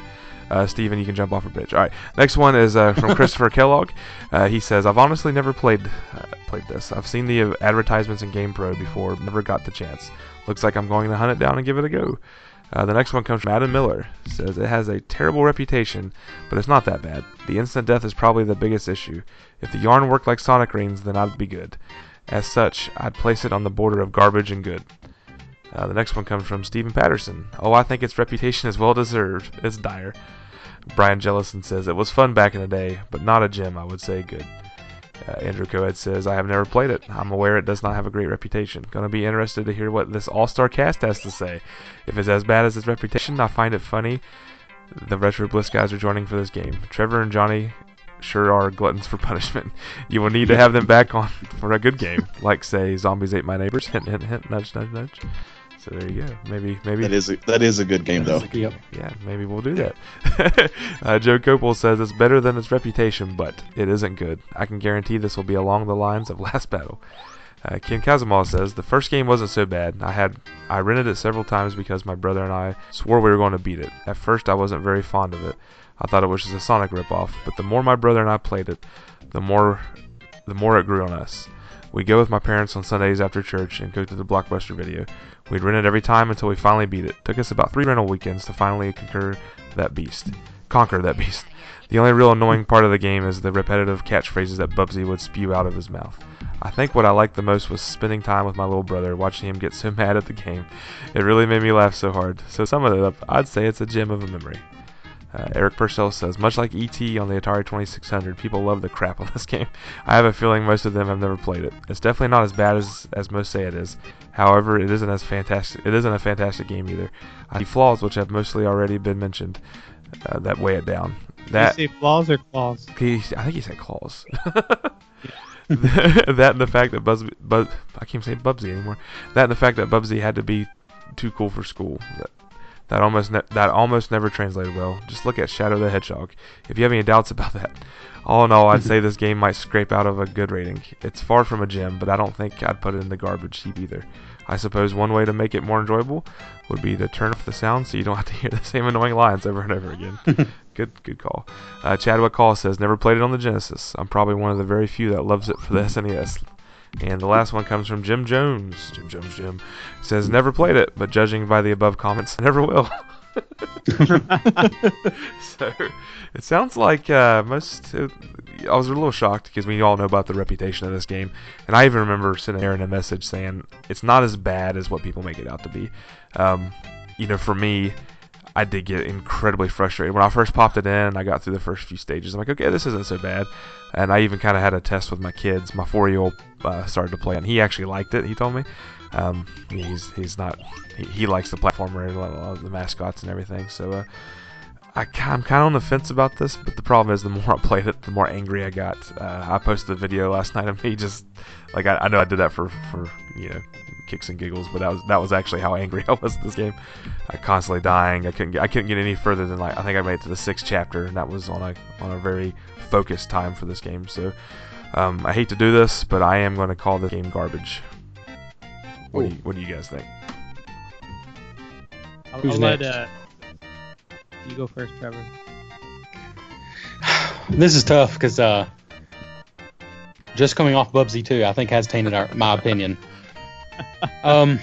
Uh, Steven, you can jump off a bridge. All right. Next one is uh, from Christopher Kellogg. Uh, he says, "I've honestly never played uh, played this. I've seen the advertisements in GamePro before, never got the chance. Looks like I'm going to hunt it down and give it a go." Uh, the next one comes from Adam Miller. Says it has a terrible reputation, but it's not that bad. The instant death is probably the biggest issue. If the yarn worked like Sonic Rings, then I'd be good. As such, I'd place it on the border of garbage and good. Uh, the next one comes from Stephen Patterson. Oh, I think its reputation is well deserved. It's dire. Brian Jellison says it was fun back in the day, but not a gem. I would say good. Uh, Andrew Coed says I have never played it. I'm aware it does not have a great reputation. Gonna be interested to hear what this all-star cast has to say. If it's as bad as its reputation, I find it funny. The Retro Bliss guys are joining for this game. Trevor and Johnny sure are gluttons for punishment. You will need to have them back on for a good game, like say Zombies Ate My Neighbors. Hint, hint, hint. Nudge, nudge, nudge. So there you go. Maybe, maybe. That is a, that is a good game though. Yep. Yeah, maybe we'll do that. uh, Joe Copel says it's better than its reputation, but it isn't good. I can guarantee this will be along the lines of Last Battle. Uh, Ken Kazumal says the first game wasn't so bad. I had I rented it several times because my brother and I swore we were going to beat it. At first, I wasn't very fond of it. I thought it was just a Sonic ripoff. But the more my brother and I played it, the more the more it grew on us. We'd go with my parents on Sundays after church and go to the Blockbuster video. We'd rent it every time until we finally beat it. Took us about three rental weekends to finally conquer that beast. Conquer that beast. The only real annoying part of the game is the repetitive catchphrases that Bubsy would spew out of his mouth. I think what I liked the most was spending time with my little brother, watching him get so mad at the game. It really made me laugh so hard. So sum it up, I'd say it's a gem of a memory. Uh, Eric Purcell says, much like E.T. on the Atari 2600, people love the crap on this game. I have a feeling most of them have never played it. It's definitely not as bad as, as most say it is. However, it isn't as fantastic. It isn't a fantastic game either. The flaws, which have mostly already been mentioned, uh, that weigh it down. That you say flaws or claws? he, I think he said claws. that and the fact that Buzz, Buzz, I can't say Bubsy anymore. That and the fact that Bubsy had to be too cool for school. That, that almost ne- that almost never translated well. Just look at Shadow the Hedgehog. If you have any doubts about that, All in all, I'd say this game might scrape out of a good rating. It's far from a gem, but I don't think I'd put it in the garbage heap either. I suppose one way to make it more enjoyable would be to turn off the sound so you don't have to hear the same annoying lines over and over again. good, good call. Uh, Chadwick Call says never played it on the Genesis. I'm probably one of the very few that loves it for the SNES. And the last one comes from Jim Jones. Jim Jones Jim says never played it, but judging by the above comments, I never will. so it sounds like uh, most. Uh, I was a little shocked because we all know about the reputation of this game, and I even remember sending Aaron a message saying it's not as bad as what people make it out to be. Um, you know, for me, I did get incredibly frustrated when I first popped it in. and I got through the first few stages. I'm like, okay, this isn't so bad. And I even kind of had a test with my kids. My four-year-old uh, started to play, and he actually liked it. He told me. Um, he's he's not he, he likes the platformer and the mascots and everything. So uh, I, I'm kind of on the fence about this, but the problem is the more I played it, the more angry I got. Uh, I posted a video last night of me just like I, I know I did that for for you know kicks and giggles, but that was that was actually how angry I was at this game. I constantly dying. I couldn't get I couldn't get any further than like I think I made it to the sixth chapter, and that was on a on a very focused time for this game. So um, I hate to do this, but I am going to call this game garbage. What do you What do you guys think? I'll, Who's I'll let next? uh, you go first, Trevor. This is tough because uh, just coming off Bubsy 2, I think has tainted our, my opinion. Um,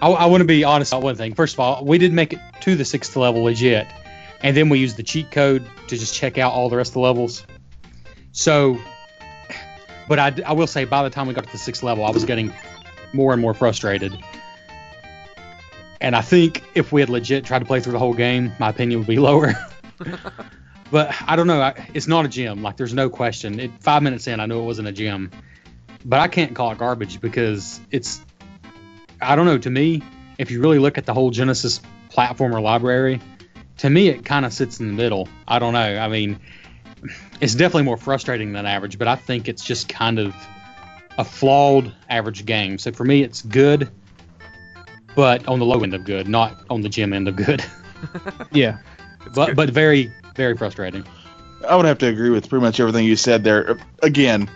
I, I want to be honest about one thing. First of all, we did make it to the sixth level legit, and then we used the cheat code to just check out all the rest of the levels. So, but I, I will say, by the time we got to the sixth level, I was getting more and more frustrated. And I think if we had legit tried to play through the whole game, my opinion would be lower. But I don't know. I, it's not a gem. Like there's no question. It, five minutes in, I knew it wasn't a gem. But I can't call it garbage because it's. I don't know. To me, if you really look at the whole Genesis platformer library, to me it kind of sits in the middle. I don't know. I mean, it's definitely more frustrating than average, but I think it's just kind of a flawed average game. So for me, it's good, but on the low end of good, not on the gem end of good. Yeah. but but very very frustrating. I would have to agree with pretty much everything you said there. Again,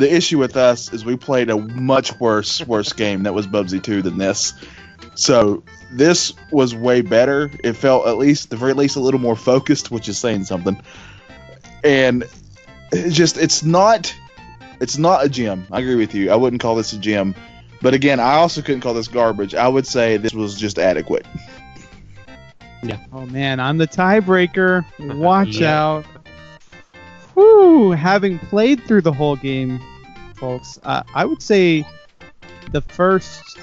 the issue with us is we played a much worse worse game that was Bubsy 2 than this. So this was way better. It felt at least the very least a little more focused, which is saying something. And it's just it's not it's not a gem. I agree with you. I wouldn't call this a gem. But again, I also couldn't call this garbage. I would say this was just adequate. Yeah. Oh man, I'm the tiebreaker. Watch Yeah. out. Whew, having played through the whole game, folks, uh, I would say the first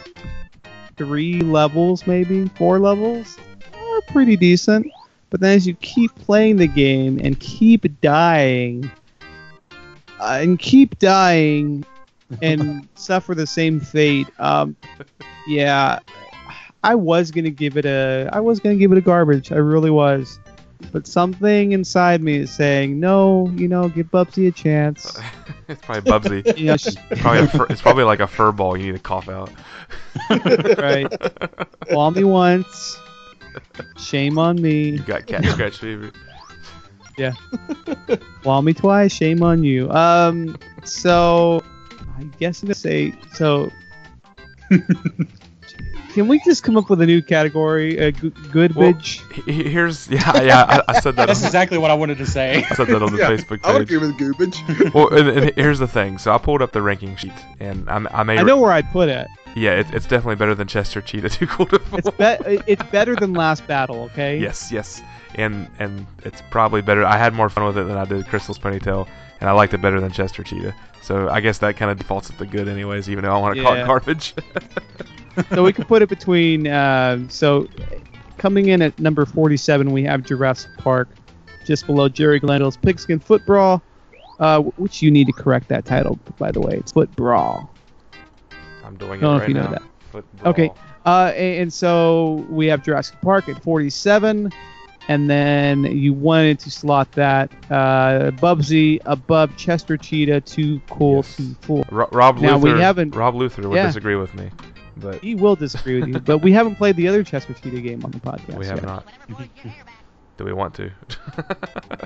three levels, maybe four levels, are pretty decent. But then as you keep playing the game and keep dying, uh, and keep dying, and suffer the same fate, um, yeah, I was gonna give it a I was gonna give it a garbage. I really was. But something inside me is saying, no, you know, give Bubsy a chance. it's probably Bubsy. You know, sh- It's probably, a fur, it's probably like a fur ball you need to cough out. right. Call me once. Shame on me. You got cat scratch fever. Yeah. Call me twice. Shame on you. Um. So, I guess I'm gonna say so. Can we just come up with a new category? A g- good Well, bitch. he- he- Here's yeah yeah I, I said that. That's On, exactly what I wanted to say. I said that on the Yeah, Facebook I would page. agree with Goobage. Well, and, and here's the thing. So I pulled up the ranking sheet, and I, I made. I know where I'd put it. Yeah, it, it's definitely better than Chester Cheetah. Too cool to It's be- it's better than last battle. Okay. Yes, yes, and and it's probably better. I had more fun with it than I did Crystal's Pony Tale, and I liked it better than Chester Cheetah. So I guess that kind of defaults it to good, anyways. Even though I want to call it garbage. so we could put it between. Uh, so coming in at number 47, we have Jurassic Park. Just below Jerry Glanville's Pigskin Footbrawl, uh, which you need to correct that title, by the way. It's Foot Brawl. I'm doing it Don't know if right you know now. that. Okay. Uh, and, and so we have Jurassic Park at 47. And then you wanted to slot that uh, Bubsy above Chester Cheetah, too cool, Yes. too cool. Ro- Rob Now, we haven't- Rob Luther would Yeah. disagree with me, but He will disagree with you, but we haven't played the other Chester Cheetah game on the podcast. we have yet. not. Do we want to?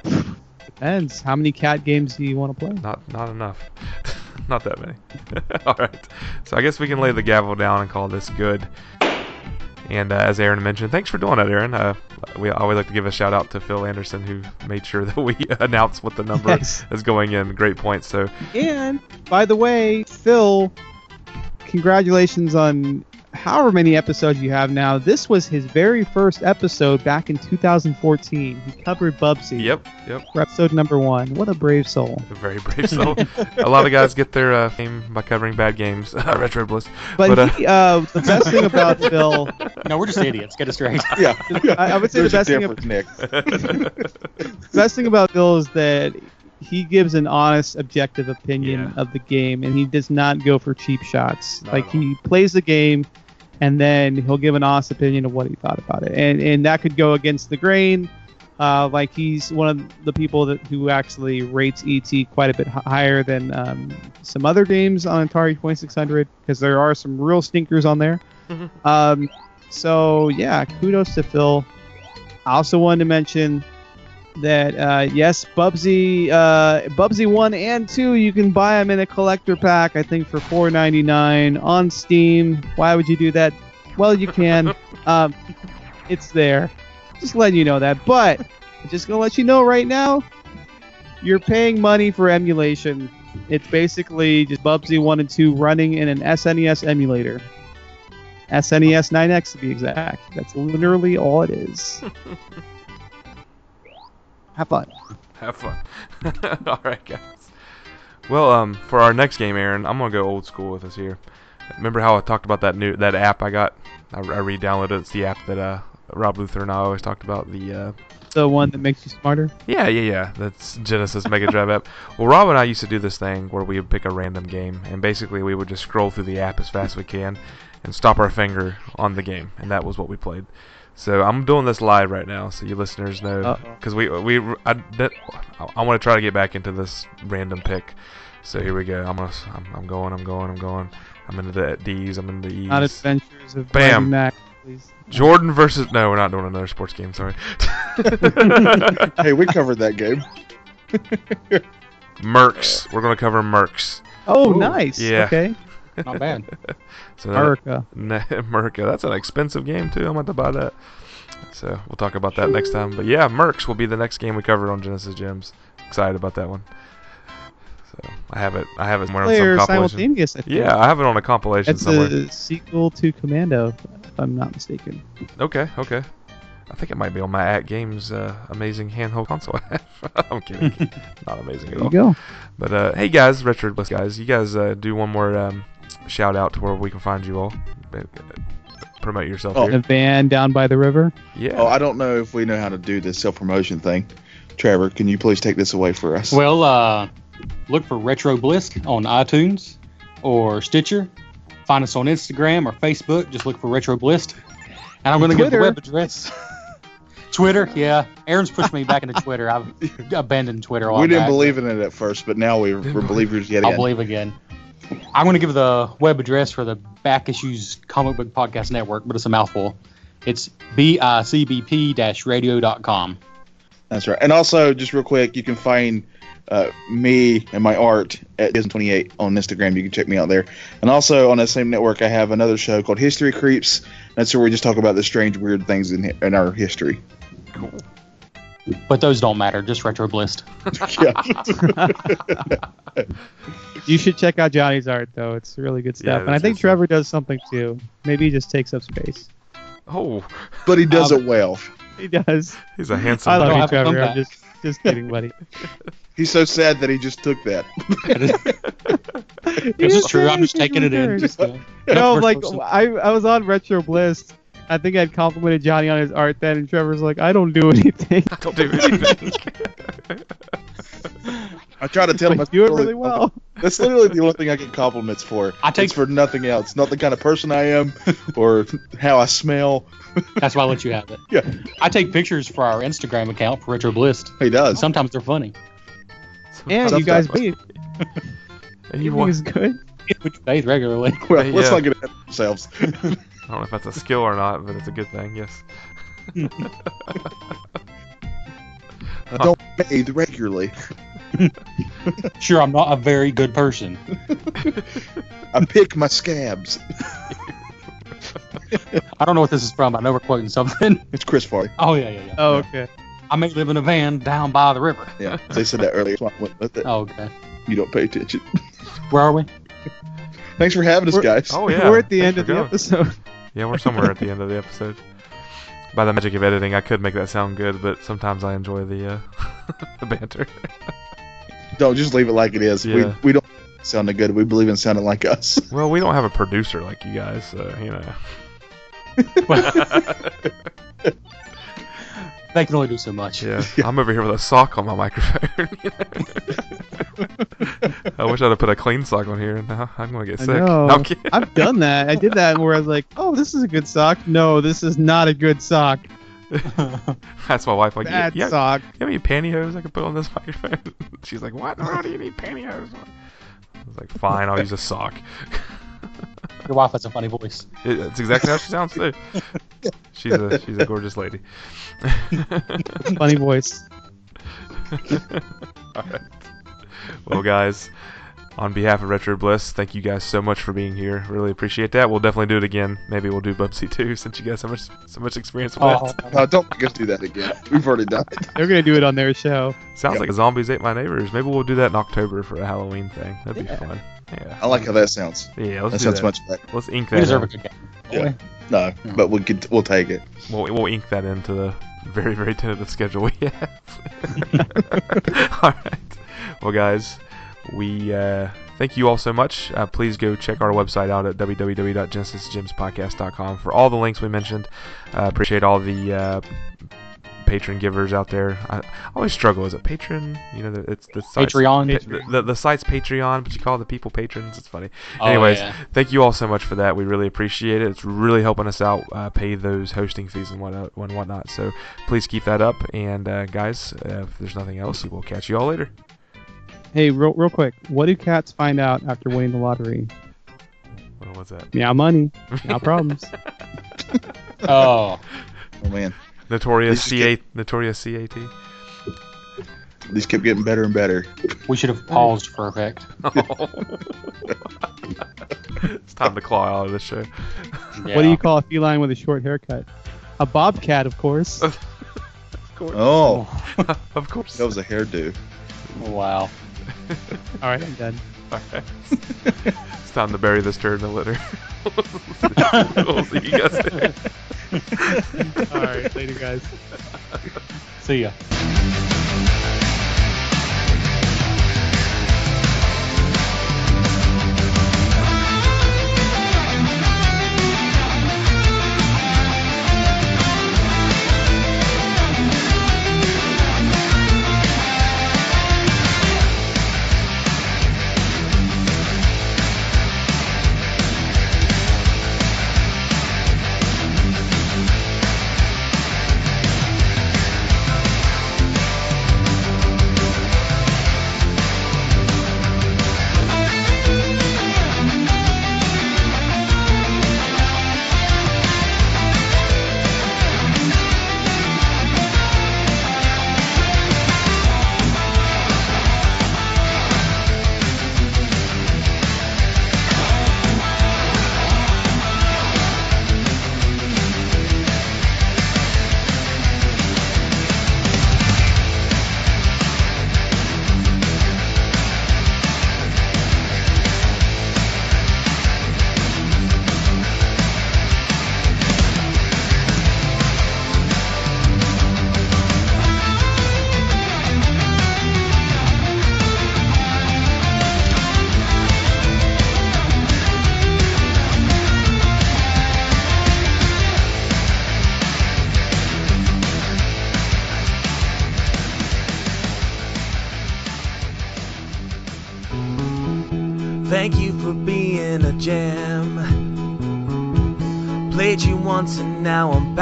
Depends. How many cat games do you want to play? not not enough. not that many. All right. So I guess we can lay the gavel down and call this good. And uh, as Aaron mentioned, thanks for doing that, Aaron. Uh, we always like to give a shout out to Phil Anderson who made sure that we announce what the number Yes. is going in. Great points. So And by the way, Phil, congratulations on however many episodes you have now. This was his very first episode back in 2014. He covered Bubsy. Yep, yep. For episode number one. What a brave soul. A very brave soul. a lot of guys get their uh, fame by covering bad games. Retro Bliss. But, uh, he, uh, the best thing about Phil. No, we're just idiots. Get us straight. Yeah. I, I would say There's the best thing, difference, Nick. the best thing about Phil is that he gives an honest, objective opinion Yeah. of the game, and he does not go for cheap shots. Not like he plays the game, and then he'll give an honest opinion of what he thought about it, and and that could go against the grain. Uh, like he's one of the people that who actually rates ET quite a bit hi- higher than um, some other games on Atari 2600 because there are some real stinkers on there. Um, so yeah, kudos to Phil. I also wanted to mention that uh, yes, Bubsy, uh, Bubsy one and two, you can buy them in a collector pack. I think for $4.99 on Steam. Why would you do that? Well, you can. um, it's there. Just letting you know that. But I'm just gonna let you know right now, you're paying money for emulation. It's basically just Bubsy one and two running in an SNES emulator. SNES 9X to be exact. That's literally all it is. Have fun. Have fun. All right, guys. Well, um, for our next game, Aaron, I'm gonna go old school with us here. Remember how I talked about that new that app I got? I, I re-downloaded. it. It's the app that uh Rob Luther and I always talked about. The uh, The one that makes you smarter. yeah, yeah, yeah. That's Genesis Mega Drive app. Well, Rob and I used to do this thing where we would pick a random game, and basically we would just scroll through the app as fast as we can, and stop our finger on the game, and that was what we played. So I'm doing this live right now, so you listeners know, uh. because we we I, that, I want to try to get back into this random pick. So here we go. I'm gonna I'm, I'm going I'm going I'm going. I'm into the D's. I'm into the E's. Not Adventures of Bam. Mac, please. Jordan versus no, we're not doing another sports game. Sorry. hey, we covered that game. Mercs. We're gonna cover Mercs. Oh, Ooh. nice. Yeah. Okay. Not bad. So that- America. That's an expensive game too. I'm about to buy that. So we'll talk about that next time. But yeah, Mercs will be the next game we cover on Genesis Gems. Excited about that one. So I have it. I have it somewhere on some compilation. simultaneous. I. Yeah, I have it on a compilation It's somewhere. a sequel to Commando, if I'm not mistaken. Okay, okay. I think it might be on my AtGames uh, amazing handheld console. I'm kidding. Not amazing at There all. you go. But uh, hey guys, Retro Bliss guys, you guys uh, do one more um, shout out to where we can find you all. Uh, Promote yourself Oh. The here. van down by the river. Yeah. Oh, I don't know if we know how to do this self promotion thing. Trevor, can you please take this away for us? Well, uh, look for Retro Bliss on iTunes or Stitcher. Find us on Instagram or Facebook. Just look for Retro Bliss. And I'm going to give the Twitter. web address. Twitter, yeah. Aaron's pushed me back into Twitter. I've abandoned Twitter. a we didn't back, believe in it at first, but now we, we're believers yet again. I'll believe again. I'm going to give the web address for the Back Issues Comic Book Podcast Network, but it's a mouthful. It's bicbp-radio.com. That's right. And also, just real quick, you can find uh, me and my art at Disney28 on Instagram. You can check me out there. And also on that same network, I have another show called History Creeps. That's where we just talk about the strange, weird things in, in our history. But those don't matter, just Retro Bliss. yeah. You should check out Johnny's art, though. It's really good stuff. Yeah, and I think Trevor does something too. Maybe he just takes up space. Oh, but he does Um, it well. He does. he's a handsome. I love don't you, have to come Trevor. I'm just, just kidding, buddy. He's so sad that he just took that. This is true. I'm just taking it in. Just, uh, no, like. I, I was on Retro Bliss. I think I'd complimented Johnny on his art then, and Trevor's like, I don't do anything. Don't do anything. I try to tell him I do it really well. That's literally the only thing I get compliments for. I take- it's for nothing else. Not the kind of person I am or how I smell. That's why I let you have it. Yeah, I take pictures for our Instagram account for Retro Bliss. he does. Sometimes they're funny. And you guys beat. And You you want, it's good? Which bathe regularly. well, let's Yeah. not get ahead of ourselves. I don't know if that's a skill or not, but it's a good thing. Yes. I don't bathe regularly. Sure, I'm not a very good person. I pick my scabs. I don't know what this is from. I know we're quoting something. It's Chris Farley. Oh yeah, yeah, yeah. Oh, okay. I may live in a van down by the river. Yeah, they said that earlier. So I went with it. Oh, okay. You don't pay attention. Where are we? Thanks for having us, We're- guys. Oh yeah. We're at the Thanks end for of the going. episode. Yeah, we're somewhere at the end of the episode. By the magic of editing, I could make that sound good, but sometimes I enjoy the uh, the banter. Don't just leave it like it is. Yeah. We we don't sound good. We believe in sounding like us. Well, we don't have a producer like you guys, so you know. They can only do so much. Yeah, I'm over here with a sock on my microphone. I wish I'd have put a clean sock on here. Now I'm gonna get sick. No, I'm kidding. I've done that. I did that where I was like, "Oh, this is a good sock." No, this is not a good sock. That's my wife. Like, yeah, Bad yeah, sock. you have any pantyhose I can put on this microphone? She's like, what? Why do you need pantyhose? I was like, fine, I'll use a sock. Your wife has a funny voice. It, that's exactly how she sounds too. She's a she's a gorgeous lady. Funny voice. Alright. Well, guys, on behalf of Retro Bliss, thank you guys so much for being here. Really appreciate that. We'll definitely do it again. Maybe we'll do Bubsy too, since you guys have so much so much experience with Oh, it. No, don't make us do that again. We've already done it. They're gonna do it on their show. Sounds Yep. like zombies ate my neighbors. Maybe we'll do that in October for a Halloween thing. That'd be Yeah. fun. Yeah. I like how that sounds. Yeah, let's That do sounds that. much better. Let's ink that. we that. deserve a in. good game. Yeah. No, but we could we'll take it. We'll, we'll ink that into the very, very tentative schedule we have. all right. Well, guys, we uh, thank you all so much. Uh, please go check our website out at www.genesisgemspodcast.com for all the links we mentioned. Uh, appreciate all the uh, patron givers out there. I, I always struggle. Is it patron? You know, the, it's the site's- Patreon. The, the, the site's Patreon, but you call the people patrons. It's funny. Oh, Anyways, yeah. thank you all so much for that. We really appreciate it. It's really helping us out uh, pay those hosting fees and whatnot. And whatnot. So please keep that up. And uh, guys, uh, if there's nothing else, we'll catch you all later. Hey, real, real quick. What do cats find out after winning the lottery? What was that? Meow money. Meow problems. Oh, Oh man, Notorious These just CA, Notorious CAT. these kept getting better and better. we should have paused for effect. it's time to claw out of this show. Yeah. What do you call a feline with a short haircut? A bobcat, of course. of course. Oh, of course. that was a hairdo. Wow. All right, I'm done. Alright. it's time to bury this turd in the litter. we'll see you guys later. All right, later, guys. See ya.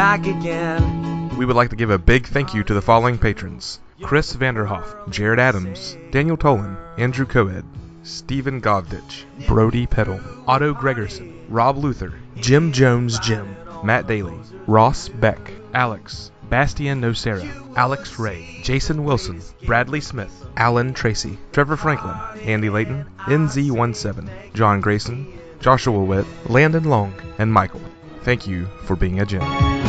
Back again. We would like to give a big thank you to the following patrons Chris Vanderhoff, Jared Adams, Daniel Tolan, Andrew Coed, Stephen Govditch, Brody Peddle, Otto Gregerson, Rob Luther, Jim Jones Jim, Matt Daly, Ross Beck, Alex, Bastian Nocera, Alex Ray, Jason Wilson, Bradley Smith, Alan Tracy, Trevor Franklin, Andy Layton, NZ17, John Grayson, Joshua Witt, Landon Long, and Michael. Thank you for being a gem.